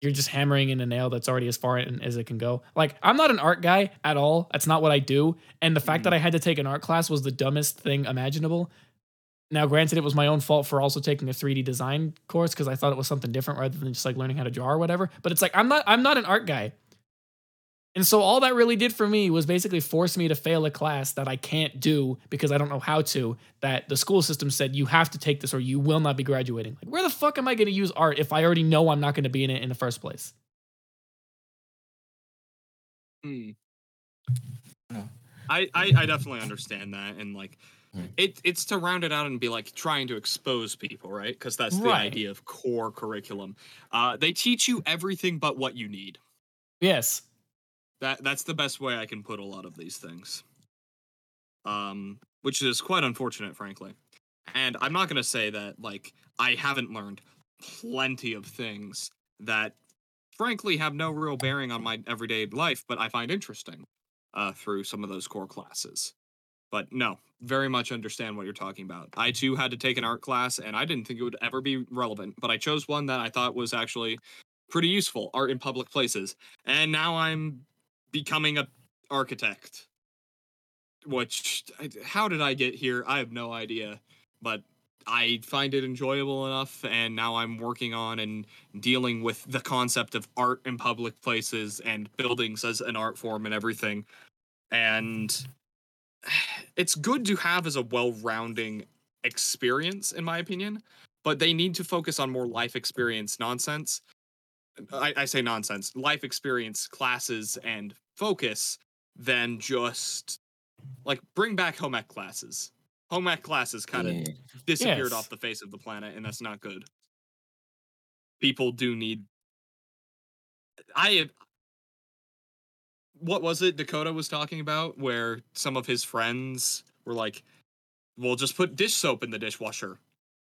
you're just hammering in a nail that's already as far in as it can go. Like, I'm not an art guy at all. That's not what I do. And the fact that mm. I had to take an art class was the dumbest thing imaginable. Now, granted, it was my own fault for also taking a 3D design course because I thought it was something different rather than just like learning how to draw or whatever. But it's like I'm not I'm not an art guy. And so all that really did for me was basically force me to fail a class that I can't do because I don't know how to. That the school system said you have to take this or you will not be graduating. Like, where the fuck am I going to use art if I already know I'm not going to be in it in the first place? Hmm. I, I I definitely understand that, and like it it's to round it out and be like trying to expose people, right? Because that's the Right. idea of core curriculum. Uh, they teach you everything but what you need. Yes. That that's the best way I can put a lot of these things. Um, which is quite unfortunate, frankly. And I'm not gonna say that like I haven't learned plenty of things that frankly have no real bearing on my everyday life, but I find interesting uh, through some of those core classes. But no, very much understand what you're talking about. I too had to take an art class, and I didn't think it would ever be relevant, but I chose one that I thought was actually pretty useful art in public places. And now I'm becoming a architect. Which, how did I get here? I have no idea, but I find it enjoyable enough, and now I'm working on and dealing with the concept of art in public places and buildings as an art form and everything. And it's good to have as a well-rounding experience, in my opinion. But they need to focus on more life experience nonsense. I, I say nonsense, life experience classes and focus than just like bring back home ec classes. Home ec classes kind of Yeah. disappeared Yes. off the face of the planet, and that's not good. People do need. I have. What was it Dakota was talking about? Where some of his friends were like, "Well, just put dish soap in the dishwasher."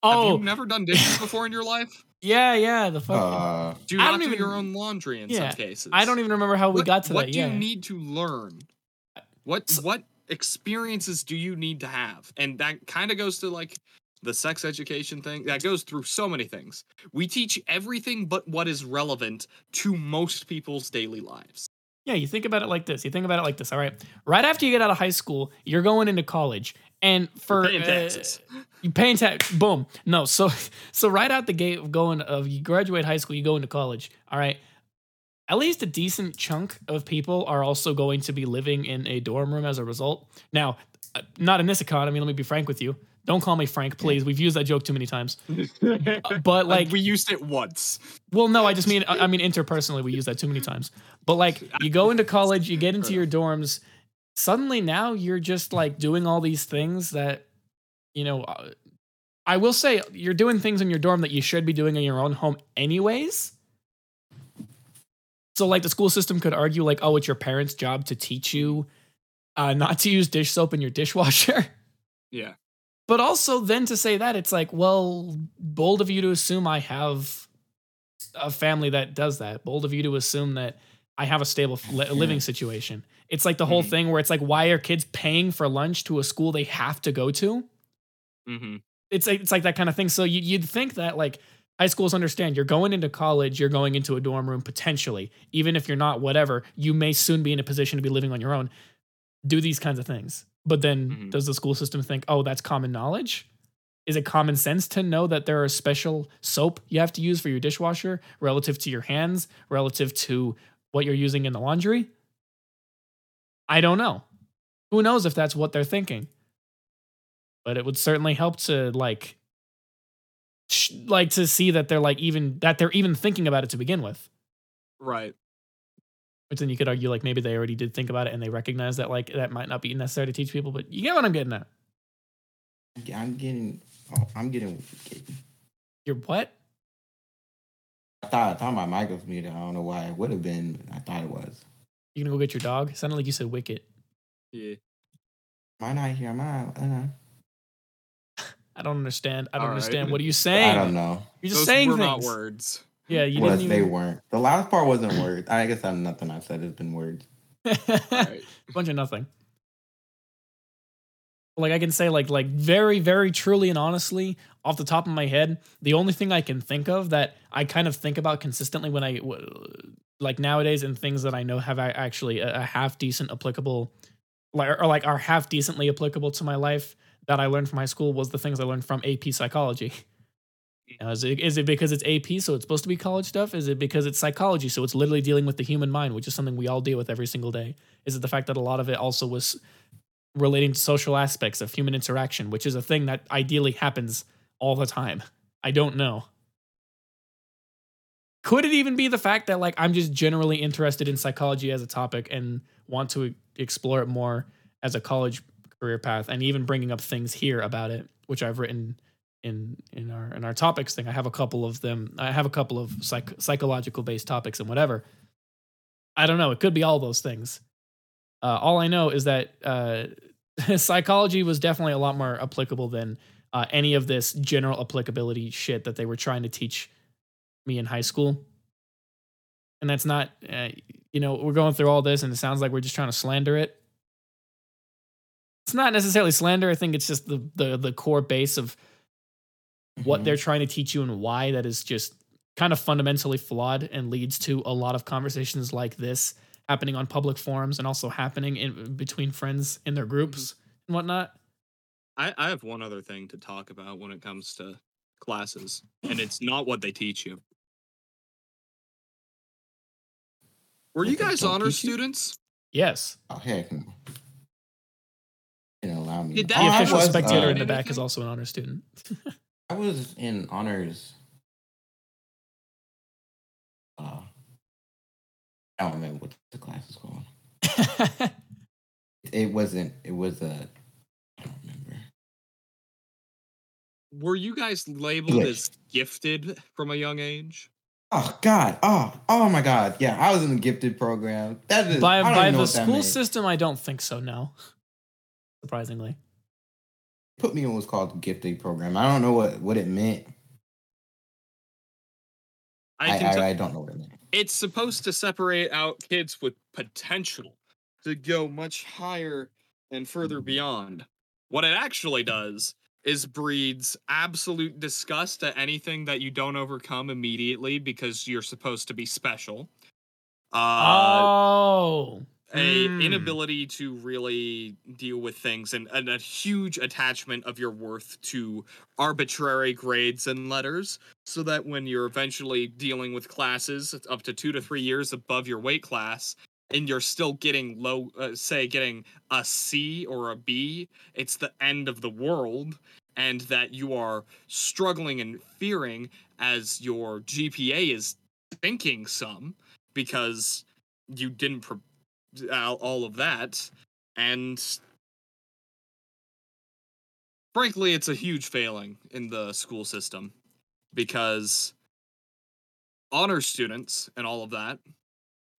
Have Oh, you never done dishes before in your life? yeah, yeah. The fucking. Uh, Do you I not don't even- your own laundry in Yeah, some cases? I don't even remember how we what, got to what that. What do Yeah. you need to learn? What So- what experiences do you need to have? And that kind of goes to like the sex education thing. That goes through so many things. We teach everything but what is relevant to most people's daily lives. Yeah, you think about it like this. You think about it like this. All right. Right after you get out of high school, you're going into college. And for uh, taxes. You paying tax. Boom. No. So so right out the gate of going of you graduate high school, you go into college. All right. At least a decent chunk of people are also going to be living in a dorm room as a result. Now, uh, not in this economy. Let me be frank with you. Don't call me Frank, please. We've used that joke too many times. But like, we used it once. well, no, I just mean I I mean interpersonally we use that too many times. But like you go into college, you get into your dorms, suddenly now you're just like doing all these things that you know uh, I will say you're doing things in your dorm that you should be doing in your own home anyways. So like the school system could argue like oh it's your parents' job to teach you uh, not to use dish soap in your dishwasher. Yeah. But also, then to say that, it's like, well, bold of you to assume I have a family that does that. Bold of you to assume that I have a stable li- living situation. It's like the whole Mhm. thing where it's like, why are kids paying for lunch to a school they have to go to? Mm-hmm. It's like, it's like that kind of thing. So you, you'd think that like high schools understand you're going into college, you're going into a dorm room potentially, even if you're not whatever, you may soon be in a position to be living on your own. Do these kinds of things. But then Mhm. does the school system think, oh, that's common knowledge? Is it common sense to know that there are special soap you have to use for your dishwasher relative to your hands, relative to what you're using in the laundry? I don't know. Who knows if that's what they're thinking? But it would certainly help to like sh- like to see that they're like even that they're even thinking about it to begin with. Right. Which then you could argue like maybe they already did think about it and they recognize that like that might not be necessary to teach people, but you get what I'm getting at. I'm getting. Oh, I'm getting. You're what? I thought I thought my mic was muted. I don't know why it would have been. I thought it was. You gonna go get your dog? It sounded like you said wicket. Yeah. Am I not here? Am I? Uh, I don't know. I don't understand. I don't All right. understand. What are you saying? I don't know. You're just Those saying were things. not words. Yeah, you was didn't they even. weren't. The last part wasn't words. I guess I'm nothing I said has been words. Right. bunch of nothing. Like I can say, like like very very truly and honestly, off the top of my head, the only thing I can think of that I kind of think about consistently when I like nowadays and things that I know have actually a, a half decent applicable, like or like are half decently applicable to my life that I learned from high school was the things I learned from AP psychology. Now, is it is it because it's AP, so it's supposed to be college stuff? Is it because it's psychology, so it's literally dealing with the human mind, which is something we all deal with every single day? Is it the fact that a lot of it also was relating to social aspects of human interaction, which is a thing that ideally happens all the time? I don't know. Could it even be the fact that like I'm just generally interested in psychology as a topic and want to explore it more as a college career path and even bringing up things here about it, which I've written in in our in our topics thing. I have a couple of them. I have a couple of psych, psychological based topics and whatever. I don't know. It could be all those things. Uh, all I know is that uh, psychology was definitely a lot more applicable than uh, any of this general applicability shit that they were trying to teach me in high school. And that's not, uh, you know, we're going through all this and it sounds like we're just trying to slander it. It's not necessarily slander. I think it's just the the the core base of what Mhm. they're trying to teach you and why that is just kind of fundamentally flawed and leads to a lot of conversations like this happening on public forums and also happening in between friends in their groups and whatnot. I, I have one other thing to talk about when it comes to classes, and it's not what they teach you. Were you guys honor students? Yes. Oh heck, no. Didn't allow me. Did The that- Oh, official was, spectator uh, in the back is also an honor student. I was in honors. Uh, I don't remember what the class was called. It wasn't. It was a. I don't remember. Were you guys labeled English. as gifted from a young age? Oh God! Oh, oh my God! Yeah, I was in the gifted program. That is by I don't by know the what school system, I don't think so. No, surprisingly. Put me on what's called the gifted program. I don't know what what it meant. I I can I, tell I don't know what it meant. it's supposed to separate out kids with potential to go much higher and further beyond. What it actually does is breeds absolute disgust at anything that you don't overcome immediately because you're supposed to be special. Uh, oh, a Hmm. inability to really deal with things and, and a huge attachment of your worth to arbitrary grades and letters so that when you're eventually dealing with classes up to two to three years above your weight class and you're still getting low uh, say getting a c or a b it's the end of the world and that you are struggling and fearing as your gpa is sinking some because you didn't pre- all all of that and frankly it's a huge failing in the school system because honor students and all of that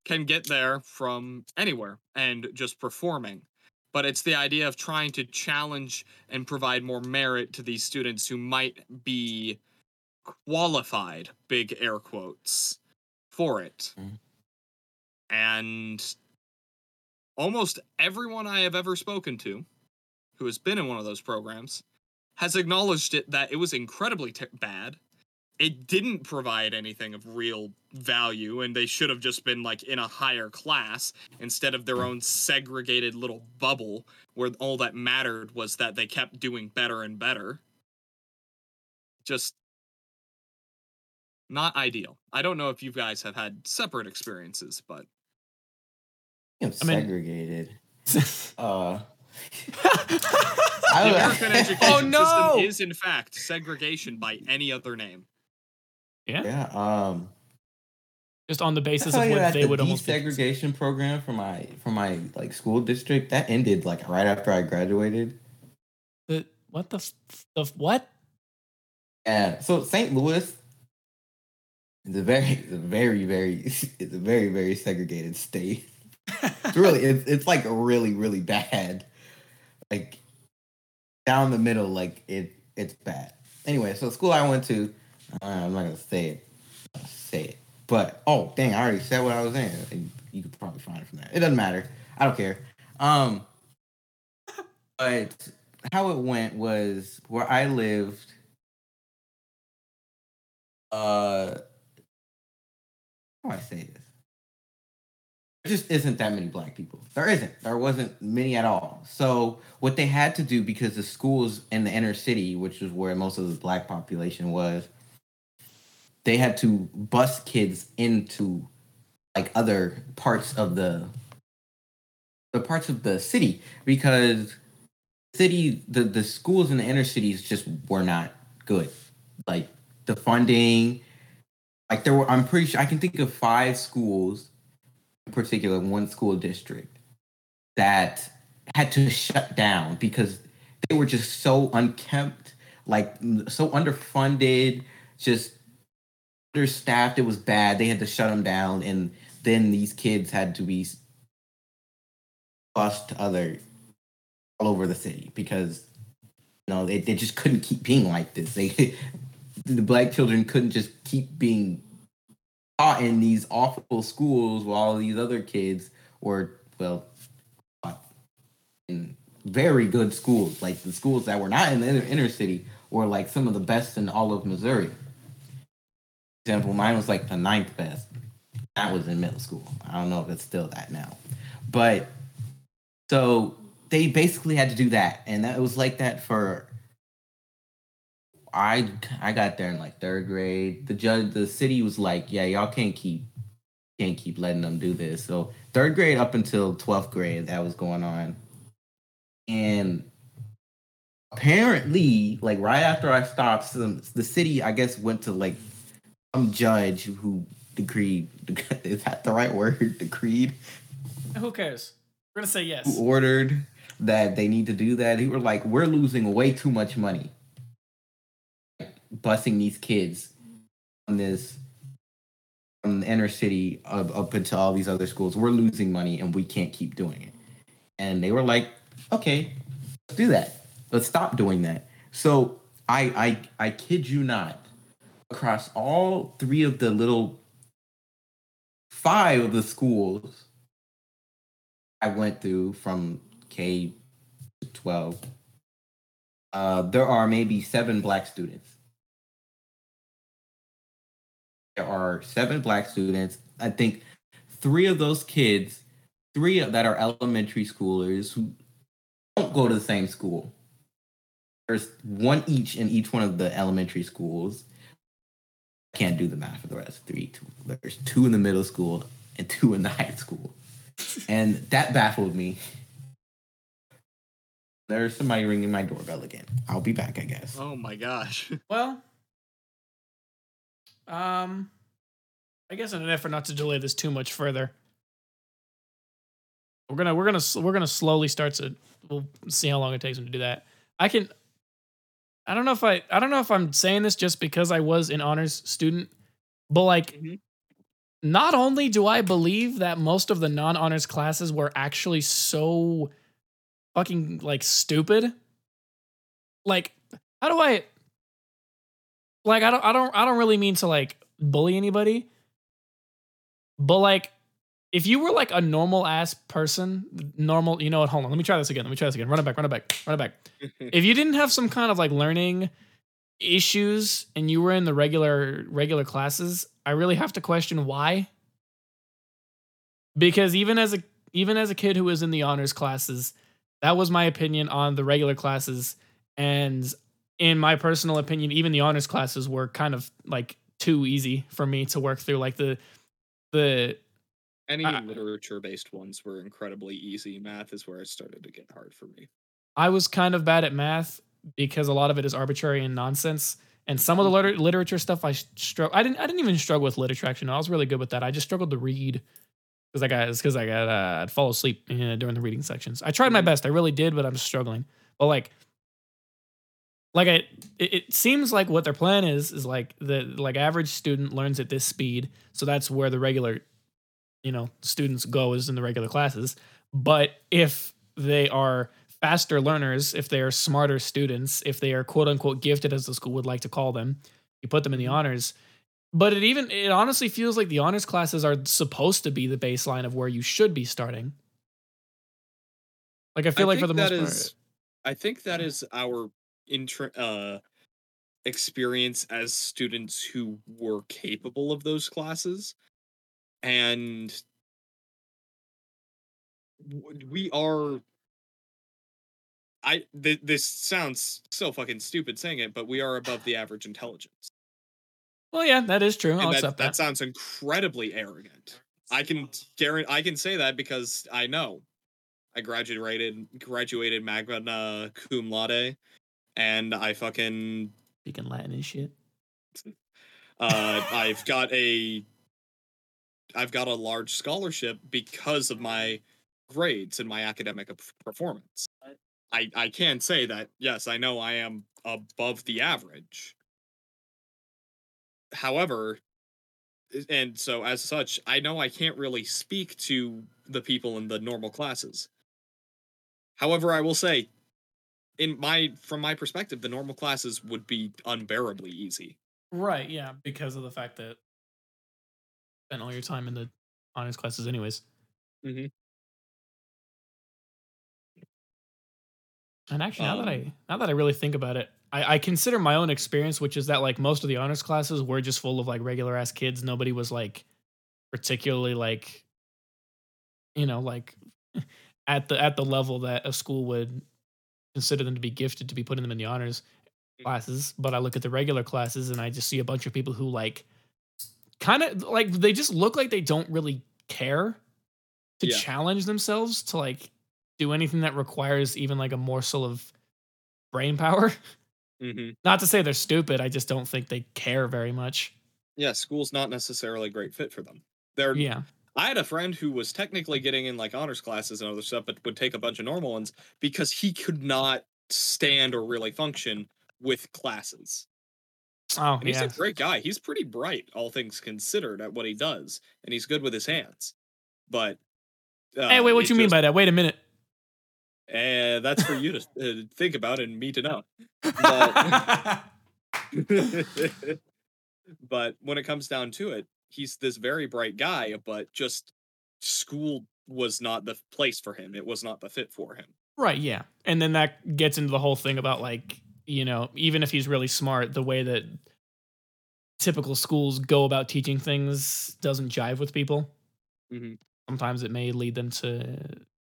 can get there from anywhere and just performing but it's the idea of trying to challenge and provide more merit to these students who might be qualified big air quotes for it Mhm. and almost everyone I have ever spoken to who has been in one of those programs has acknowledged it that it was incredibly t- bad. It didn't provide anything of real value, and they should have just been like in a higher class instead of their own segregated little bubble where all that mattered was that they kept doing better and better. Just not ideal. I don't know if you guys have had separate experiences, but I'm I mean- segregated. Uh, The American education Oh, no! system is in fact segregation by any other name. yeah. yeah. Um. Just on the basis of you what that they the would almost. be- desegregation program for my for my like school district that ended like right after I graduated. The what the the what? And so St. Louis is a very, it's a very, very, it's a very, very segregated state. It's really, it's, it's like really, really bad. Like down the middle, like it, it's bad. Anyway, so school I went to, uh, I'm not gonna say it, say it, but oh dang, I already said what I was in. You could probably find it from there. It doesn't matter. I don't care. Um, but how it went was where I lived uh how do I say this? There just isn't that many black people. There isn't. There wasn't many at all. So what they had to do because the schools in the inner city, which is where most of the black population was, they had to bus kids into like other parts of the the parts of the city because city the the schools in the inner cities just were not good like the funding like there were i'm pretty sure i can think of five schools particular one school district that had to shut down because they were just so unkempt, like so underfunded, just understaffed. It was bad. They had to shut them down, and then these kids had to be bused to other all over the city because you know they, they just couldn't keep being like this. They the black children couldn't just keep being taught in these awful schools while these other kids were well in very good schools, like the schools that were not in the inner, inner city were like some of the best in all of Missouri. For example, mine was like the ninth best. That was in middle school. I don't know if it's still that now. But so they basically had to do that. And that was like that for I I got there in like third grade. The judge the city was like, Yeah, y'all can't keep can't keep letting them do this. So third grade up until twelfth grade that was going on. And apparently, like right after I stopped, some, the city I guess went to like some judge who decreed is that the right word? Decreed? Who cares? We're gonna say yes. Who ordered that they need to do that? He were like, We're losing way too much money busing these kids on this from the inner city up, up into all these other schools. We're losing money and we can't keep doing it. And they were like, okay, let's do that. Let's stop doing that. So I I I kid you not, across all three of the little five of the schools I went through from K to 12, uh, there are maybe seven black students there are seven black students. I think three of those kids, three that are elementary schoolers who don't go to the same school. There's one each in each one of the elementary schools. I can't do the math for the rest. Three, two. There's two in the middle school and two in the high school, and that baffled me. There's somebody ringing my doorbell again. I'll be back, I guess. Oh my gosh. Well, um, I guess in an effort not to delay this too much further, we're gonna we're gonna we're gonna slowly start to we'll see how long it takes him to do that. I can. I don't know if I I don't know if I'm saying this just because I was an honors student, but like. Mhm. Not only do I believe that most of the non-honors classes were actually so fucking like stupid, like how do I like I don't I don't I don't really mean to like bully anybody. But like if you were like a normal ass person, normal, you know what? Hold on, let me try this again. Let me try this again. Run it back, run it back, run it back. if you didn't have some kind of like learning issues and you were in the regular regular classes, I really have to question why. Because even as a even as a kid who was in the honors classes, that was my opinion on the regular classes and in my personal opinion, even the honors classes were kind of like too easy for me to work through. Like the the Any I- literature based ones were incredibly easy. Math is where it started to get hard for me. I was kind of bad at math because a lot of it is arbitrary and nonsense. And some of the liter- literature stuff I struggle. I didn't. I didn't even struggle with literature. Actually, no, I was really good with that. I just struggled to read because I got because I got uh, I'd fall asleep uh, during the reading sections. I tried my best. I really did, but I'm struggling. But like, like I, it, it seems like what their plan is is like the like average student learns at this speed, so that's where the regular, you know, students go is in the regular classes. But if they are faster learners, if they are smarter students, if they are quote unquote gifted, as the school would like to call them, you put them in the mm-hmm. honors. But it even it honestly feels like the honors classes are supposed to be the baseline of where you should be starting. Like I feel like for the most that part, I think that is our intra- uh, experience as students who were capable of those classes, and we are. I th- this sounds so fucking stupid saying it, but we are above the average intelligence, well, yeah, that is true. That, that that. sounds incredibly arrogant. I can guarantee I can say that because I know. I graduated graduated magna cum laude, and I fucking Speaking Latin and shit. uh, I've got a I've got a large scholarship because of my grades and my academic performance. I I can say that yes, I know I am above the average. However, and so as such, I know I can't really speak to the people in the normal classes. However, I will say in my from my perspective, the normal classes would be unbearably easy. Right, yeah, because of the fact that spent all your time in the honors classes anyways. Mhm. And actually, now that I Um, now that I really think about it, I, I consider my own experience, which is that like most of the honors classes were just full of like regular ass kids. Nobody was like particularly like, you know, like at the at the level that a school would consider them to be gifted to be putting them in the honors Mm. classes. But I look at the regular classes and I just see a bunch of people who like kind of like they just look like they don't really care to Yeah. challenge themselves to like do anything that requires even like a morsel of brain power. hmm Not to say they're stupid, I just don't think they care very much. Yeah, school's not necessarily a great fit for them. They're Yeah. I had a friend who was technically getting in like honors classes and other stuff, but would take a bunch of normal ones because he could not stand or really function with classes. Oh, And he's yeah. a great guy. He's pretty bright, all things considered, at what he does, and he's good with his hands. But uh, hey, wait, what you mean by that? Wait a minute. Eh, that's for you to uh, think about and me to know. But- but when it comes down to it, he's this very bright guy, but just school was not the place for him. It was not the fit for him. Right, yeah. And then that gets into the whole thing about like, you know, even if he's really smart, the way that typical schools go about teaching things doesn't jive with people. Mhm. Sometimes it may lead them to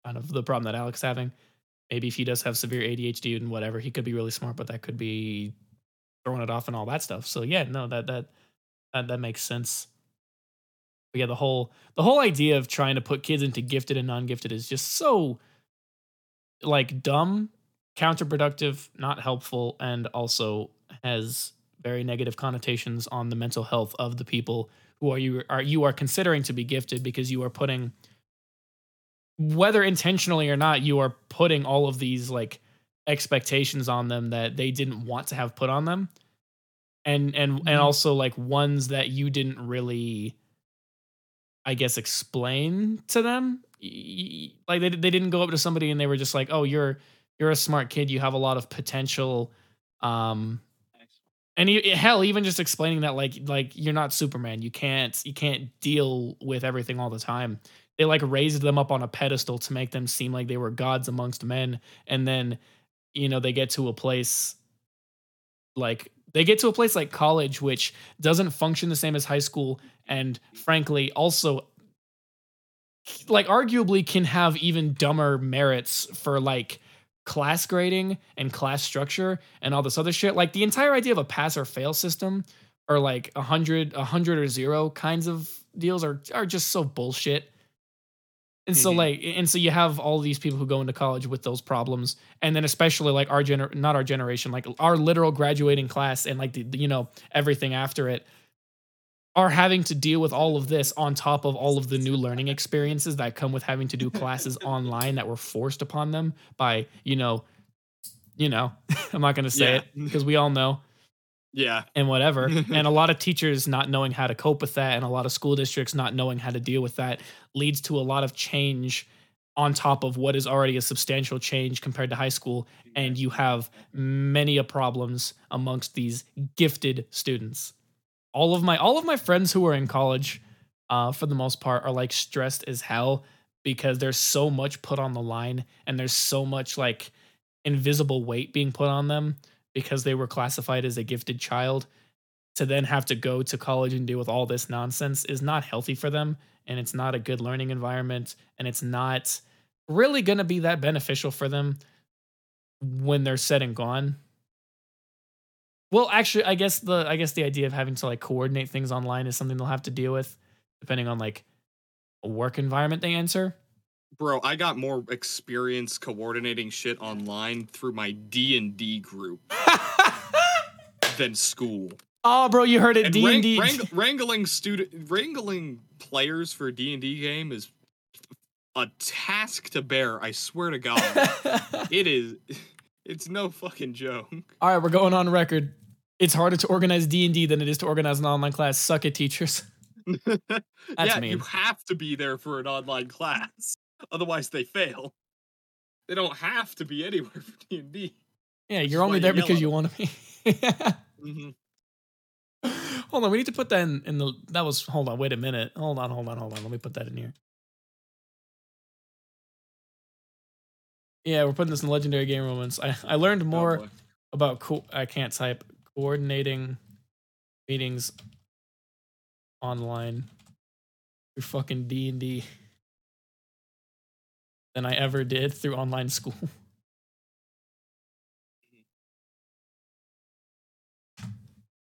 kind of the problem that Alex is having. Maybe if he does have severe ADHD and whatever, he could be really smart, but that could be throwing it off and all that stuff. So yeah, no, that that that, that makes sense. But yeah, the whole the whole idea of trying to put kids into gifted and non-gifted is just so like dumb, counterproductive, not helpful, and also has very negative connotations on the mental health of the people who are you are you are considering to be gifted because you are putting whether intentionally or not, you are putting all of these like expectations on them that they didn't want to have put on them. And and and Mhm. also like ones that you didn't really I guess explain to them. Like they they didn't go up to somebody and they were just like, "Oh, you're you're a smart kid. You have a lot of potential." Um and you, hell, even just explaining that like like you're not Superman. You can't you can't deal with everything all the time. They like raised them up on a pedestal to make them seem like they were gods amongst men, and then you know they get to a place like they get to a place like college, which doesn't function the same as high school, and frankly, also like arguably can have even dumber merits for like class grading and class structure and all this other shit. Like the entire idea of a pass or fail system or like a hundred, a hundred or zero kinds of deals are are just so bullshit. And so Mhm. like and so you have all these people who go into college with those problems and then especially like our gener not our generation like our literal graduating class and like the, the, you know everything after it are having to deal with all of this on top of all of the new learning experiences that come with having to do classes online that were forced upon them by you know you know i'm not going to say Yeah. it because we all know Yeah. and whatever. And a lot of teachers not knowing how to cope with that and a lot of school districts not knowing how to deal with that leads to a lot of change on top of what is already a substantial change compared to high school. And you have many a problems amongst these gifted students. All of my all of my friends who are in college uh, for the most part are like stressed as hell because there's so much put on the line and there's so much like invisible weight being put on them because they were classified as a gifted child to then have to go to college and deal with all this nonsense is not healthy for them and it's not a good learning environment and it's not really going to be that beneficial for them when they're said and gone. Well actually i guess the i guess the idea of having to like coordinate things online is something they'll have to deal with depending on like a work environment they enter Bro, I got more experience coordinating shit online through my D&D group than school. oh bro you heard it And d&d wrang- wrang- wrangling student wrangling players for a D&D game is a task to bear. I swear to God, it is. It's no fucking joke. All right, we're going on record. It's harder to organize D and D than it is to organize an online class. Suck it, teachers. yeah, mean. you have to be there for an online class, otherwise they fail. They don't have to be anywhere for D and D. Yeah, you're only there because you want to be. Mhm. hold on, we need to put that in, in the. That was. Hold on, wait a minute. Hold on, hold on, hold on. Let me put that in here. Yeah, we're putting this in legendary game moments. I, I learned Oh, more boy. about co- I can't type coordinating meetings online through fucking D and D than I ever did through online school.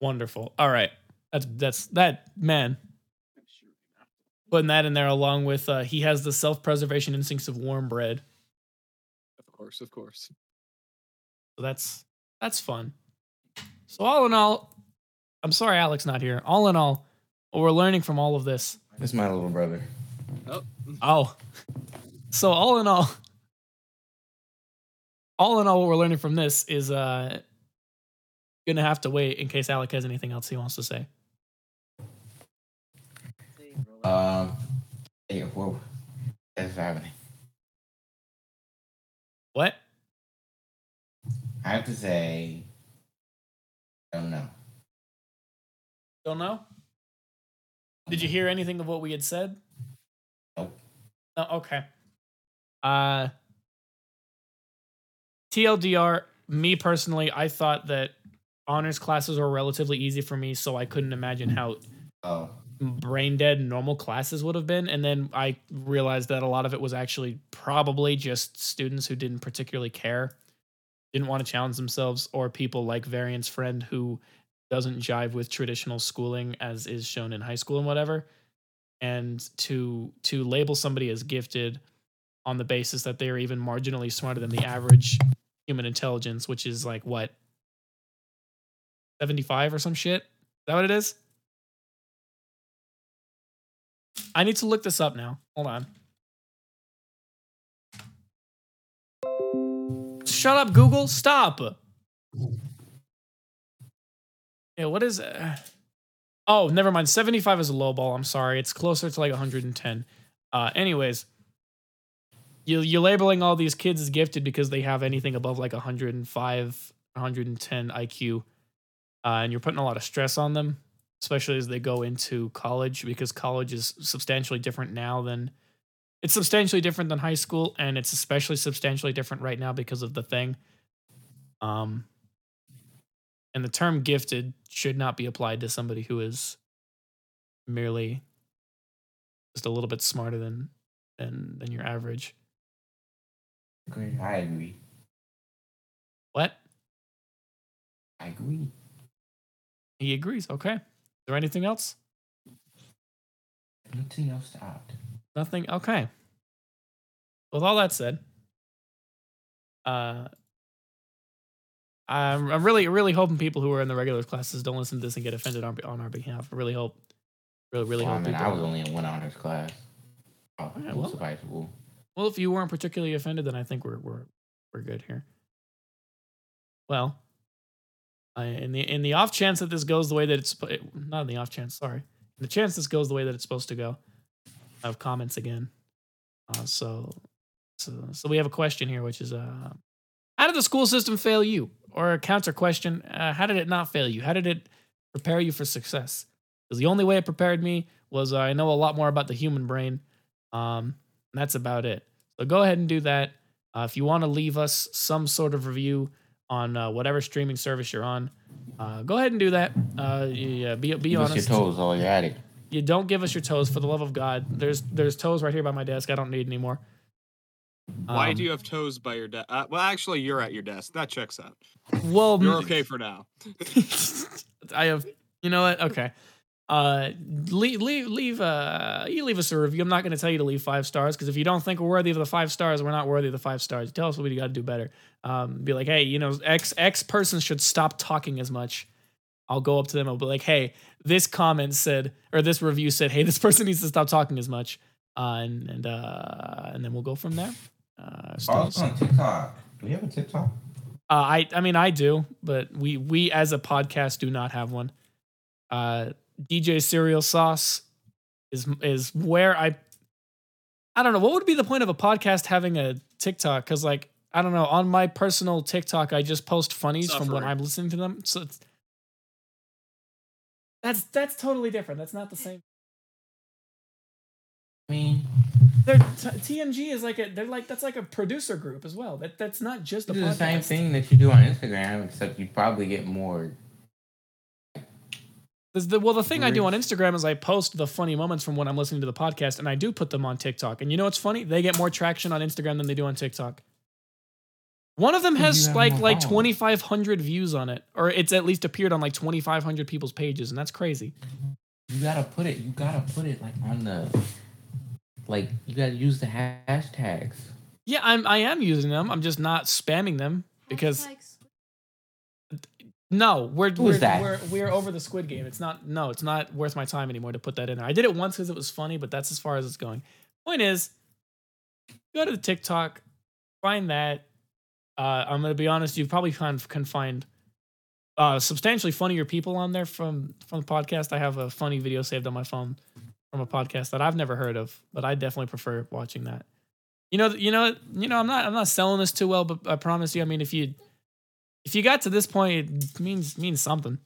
Wonderful. All right, that's that's that man. Putting that in there along with uh, he has the self preservation instincts of warm bread. Of course, of course. So that's that's fun. So all in all, I'm sorry Alex not here. All in all, what we're learning from all of this. This is my little brother. Oh, Oh. So all in all, all in all, what we're learning from this is uh gonna have to wait in case Alec has anything else he wants to say. Um, hey, whoa, that's happening. What? I have to say, I don't know. Don't know? Did you hear anything of what we had said? Nope. No, okay. Uh TLDR, me personally, I thought that honors classes were relatively easy for me, so I couldn't imagine how Oh, brain dead normal classes would have been. And then I realized that a lot of it was actually probably just students who didn't particularly care, didn't want to challenge themselves, or people like Variant's friend who doesn't jive with traditional schooling as is shown in high school and whatever. And to to label somebody as gifted on the basis that they're even marginally smarter than the average human intelligence, which is like what 75 or some shit. Is that what it is? I need to look this up now. Hold on. Shut up, Google. Stop. Yeah, what is. Uh... Oh, never mind. 75 is a low ball. I'm sorry. It's closer to like 110. Uh, anyways, you, you're labeling all these kids as gifted because they have anything above like 105, 110 IQ. Uh, and you're putting a lot of stress on them especially as they go into college because college is substantially different now than it's substantially different than high school and it's especially substantially different right now because of the thing um and the term gifted should not be applied to somebody who is merely just a little bit smarter than than than your average agree. I agree. what I agree. he agrees okay is there anything else Nothing else to add. Nothing. Okay. With all that said, uh, I'm, I'm really, really hoping people who are in the regular classes don't listen to this and get offended on, on our behalf. I really hope. Really, really Well, I mean, people I was only in one honors class. Oh, Yeah, it well. Well, if you weren't particularly offended, then I think we're we're we're good here. Well, I, in the in the off chance that this goes the way that it's not in the off chance, sorry, in the chance this goes the way that it's supposed to go, I have comments again. Uh, so, so so we have a question here, which is uh, how did the school system fail you? Or a counter question, uh, how did it not fail you? How did it prepare you for success? Because the only way it prepared me was uh, I know a lot more about the human brain. Um, and that's about it. So go ahead and do that. Uh, if you want to leave us some sort of review on uh, whatever streaming service you're on, uh, go ahead and do that. Uh, yeah, be be Give us your honest. toes while you're at it. You don't give us your toes for the love of God. There's there's toes right here by my desk. I don't need any more. Why Um, do you have toes by your desk? Uh, well, actually, you're at your desk. That checks out. Well, You're okay for now. I have. You know what? Okay. Uh, leave leave leave. Uh, you leave us a review. I'm not going to tell you to leave five stars because if you don't think we're worthy of the five stars, we're not worthy of the five stars. Tell us what we got to do better. Um, be like, hey, you know, X X person should stop talking as much. I'll go up to them. I'll be like, hey, this comment said, or this review said, hey, this person needs to stop talking as much. uh, and and uh, and then we'll go from there. Uh, Oh, so- on TikTok. Do we have a TikTok? uh, I I mean I do, but we we as a podcast do not have one. Uh, DJ Cereal Sauce is is where I I don't know what would be the point of a podcast having a TikTok because like I don't know on my personal TikTok I just post funnies from when I'm listening to them, so it's, that's that's totally different. That's not the same. I mean, They're, t- TMG is like a they're like that's like a producer group as well. That that's not just a the same thing that you do on Instagram, except you probably get more. There's the, well, the thing I do on Instagram is I post the funny moments from when I'm listening to the podcast, and I do put them on TikTok. And you know what's funny? They get more traction on Instagram than they do on TikTok. One of them has like like 2,500 views on it, or it's at least appeared on like 2,500 people's pages, and that's crazy. You gotta put it. You gotta put it like on the. Like you gotta use the hashtags. Yeah, I'm I am using them. I'm just not spamming them because no, we're we're, we're we're over the Squid Game. It's not no, it's not worth my time anymore to put that in there. I did it once because it was funny, but that's as far as it's going. Point is, go to the TikTok, find that. Uh, I'm gonna be honest, you probably can can find uh, substantially funnier people on there from from the podcast. I have a funny video saved on my phone from a podcast that I've never heard of, but I definitely prefer watching that. You know, you know, you know. I'm not, I'm not selling this too well, but I promise you. I mean, if you, if you got to this point, it means means something.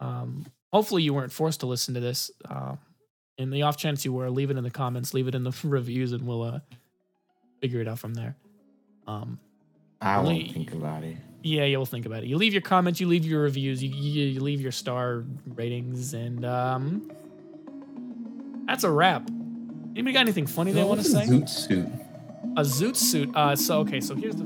Um, hopefully, you weren't forced to listen to this. Uh, in the off chance you were, leave it in the comments, leave it in the reviews, and we'll uh, figure it out from there. Um, I won't Lee- think about it. yeah, you'll think about it. You leave your comments, you leave your reviews, you, you, you leave your star ratings, and um, that's a wrap. Anybody got anything funny they want to say? Zoot suit. A zoot suit. Uh, so okay, so here's the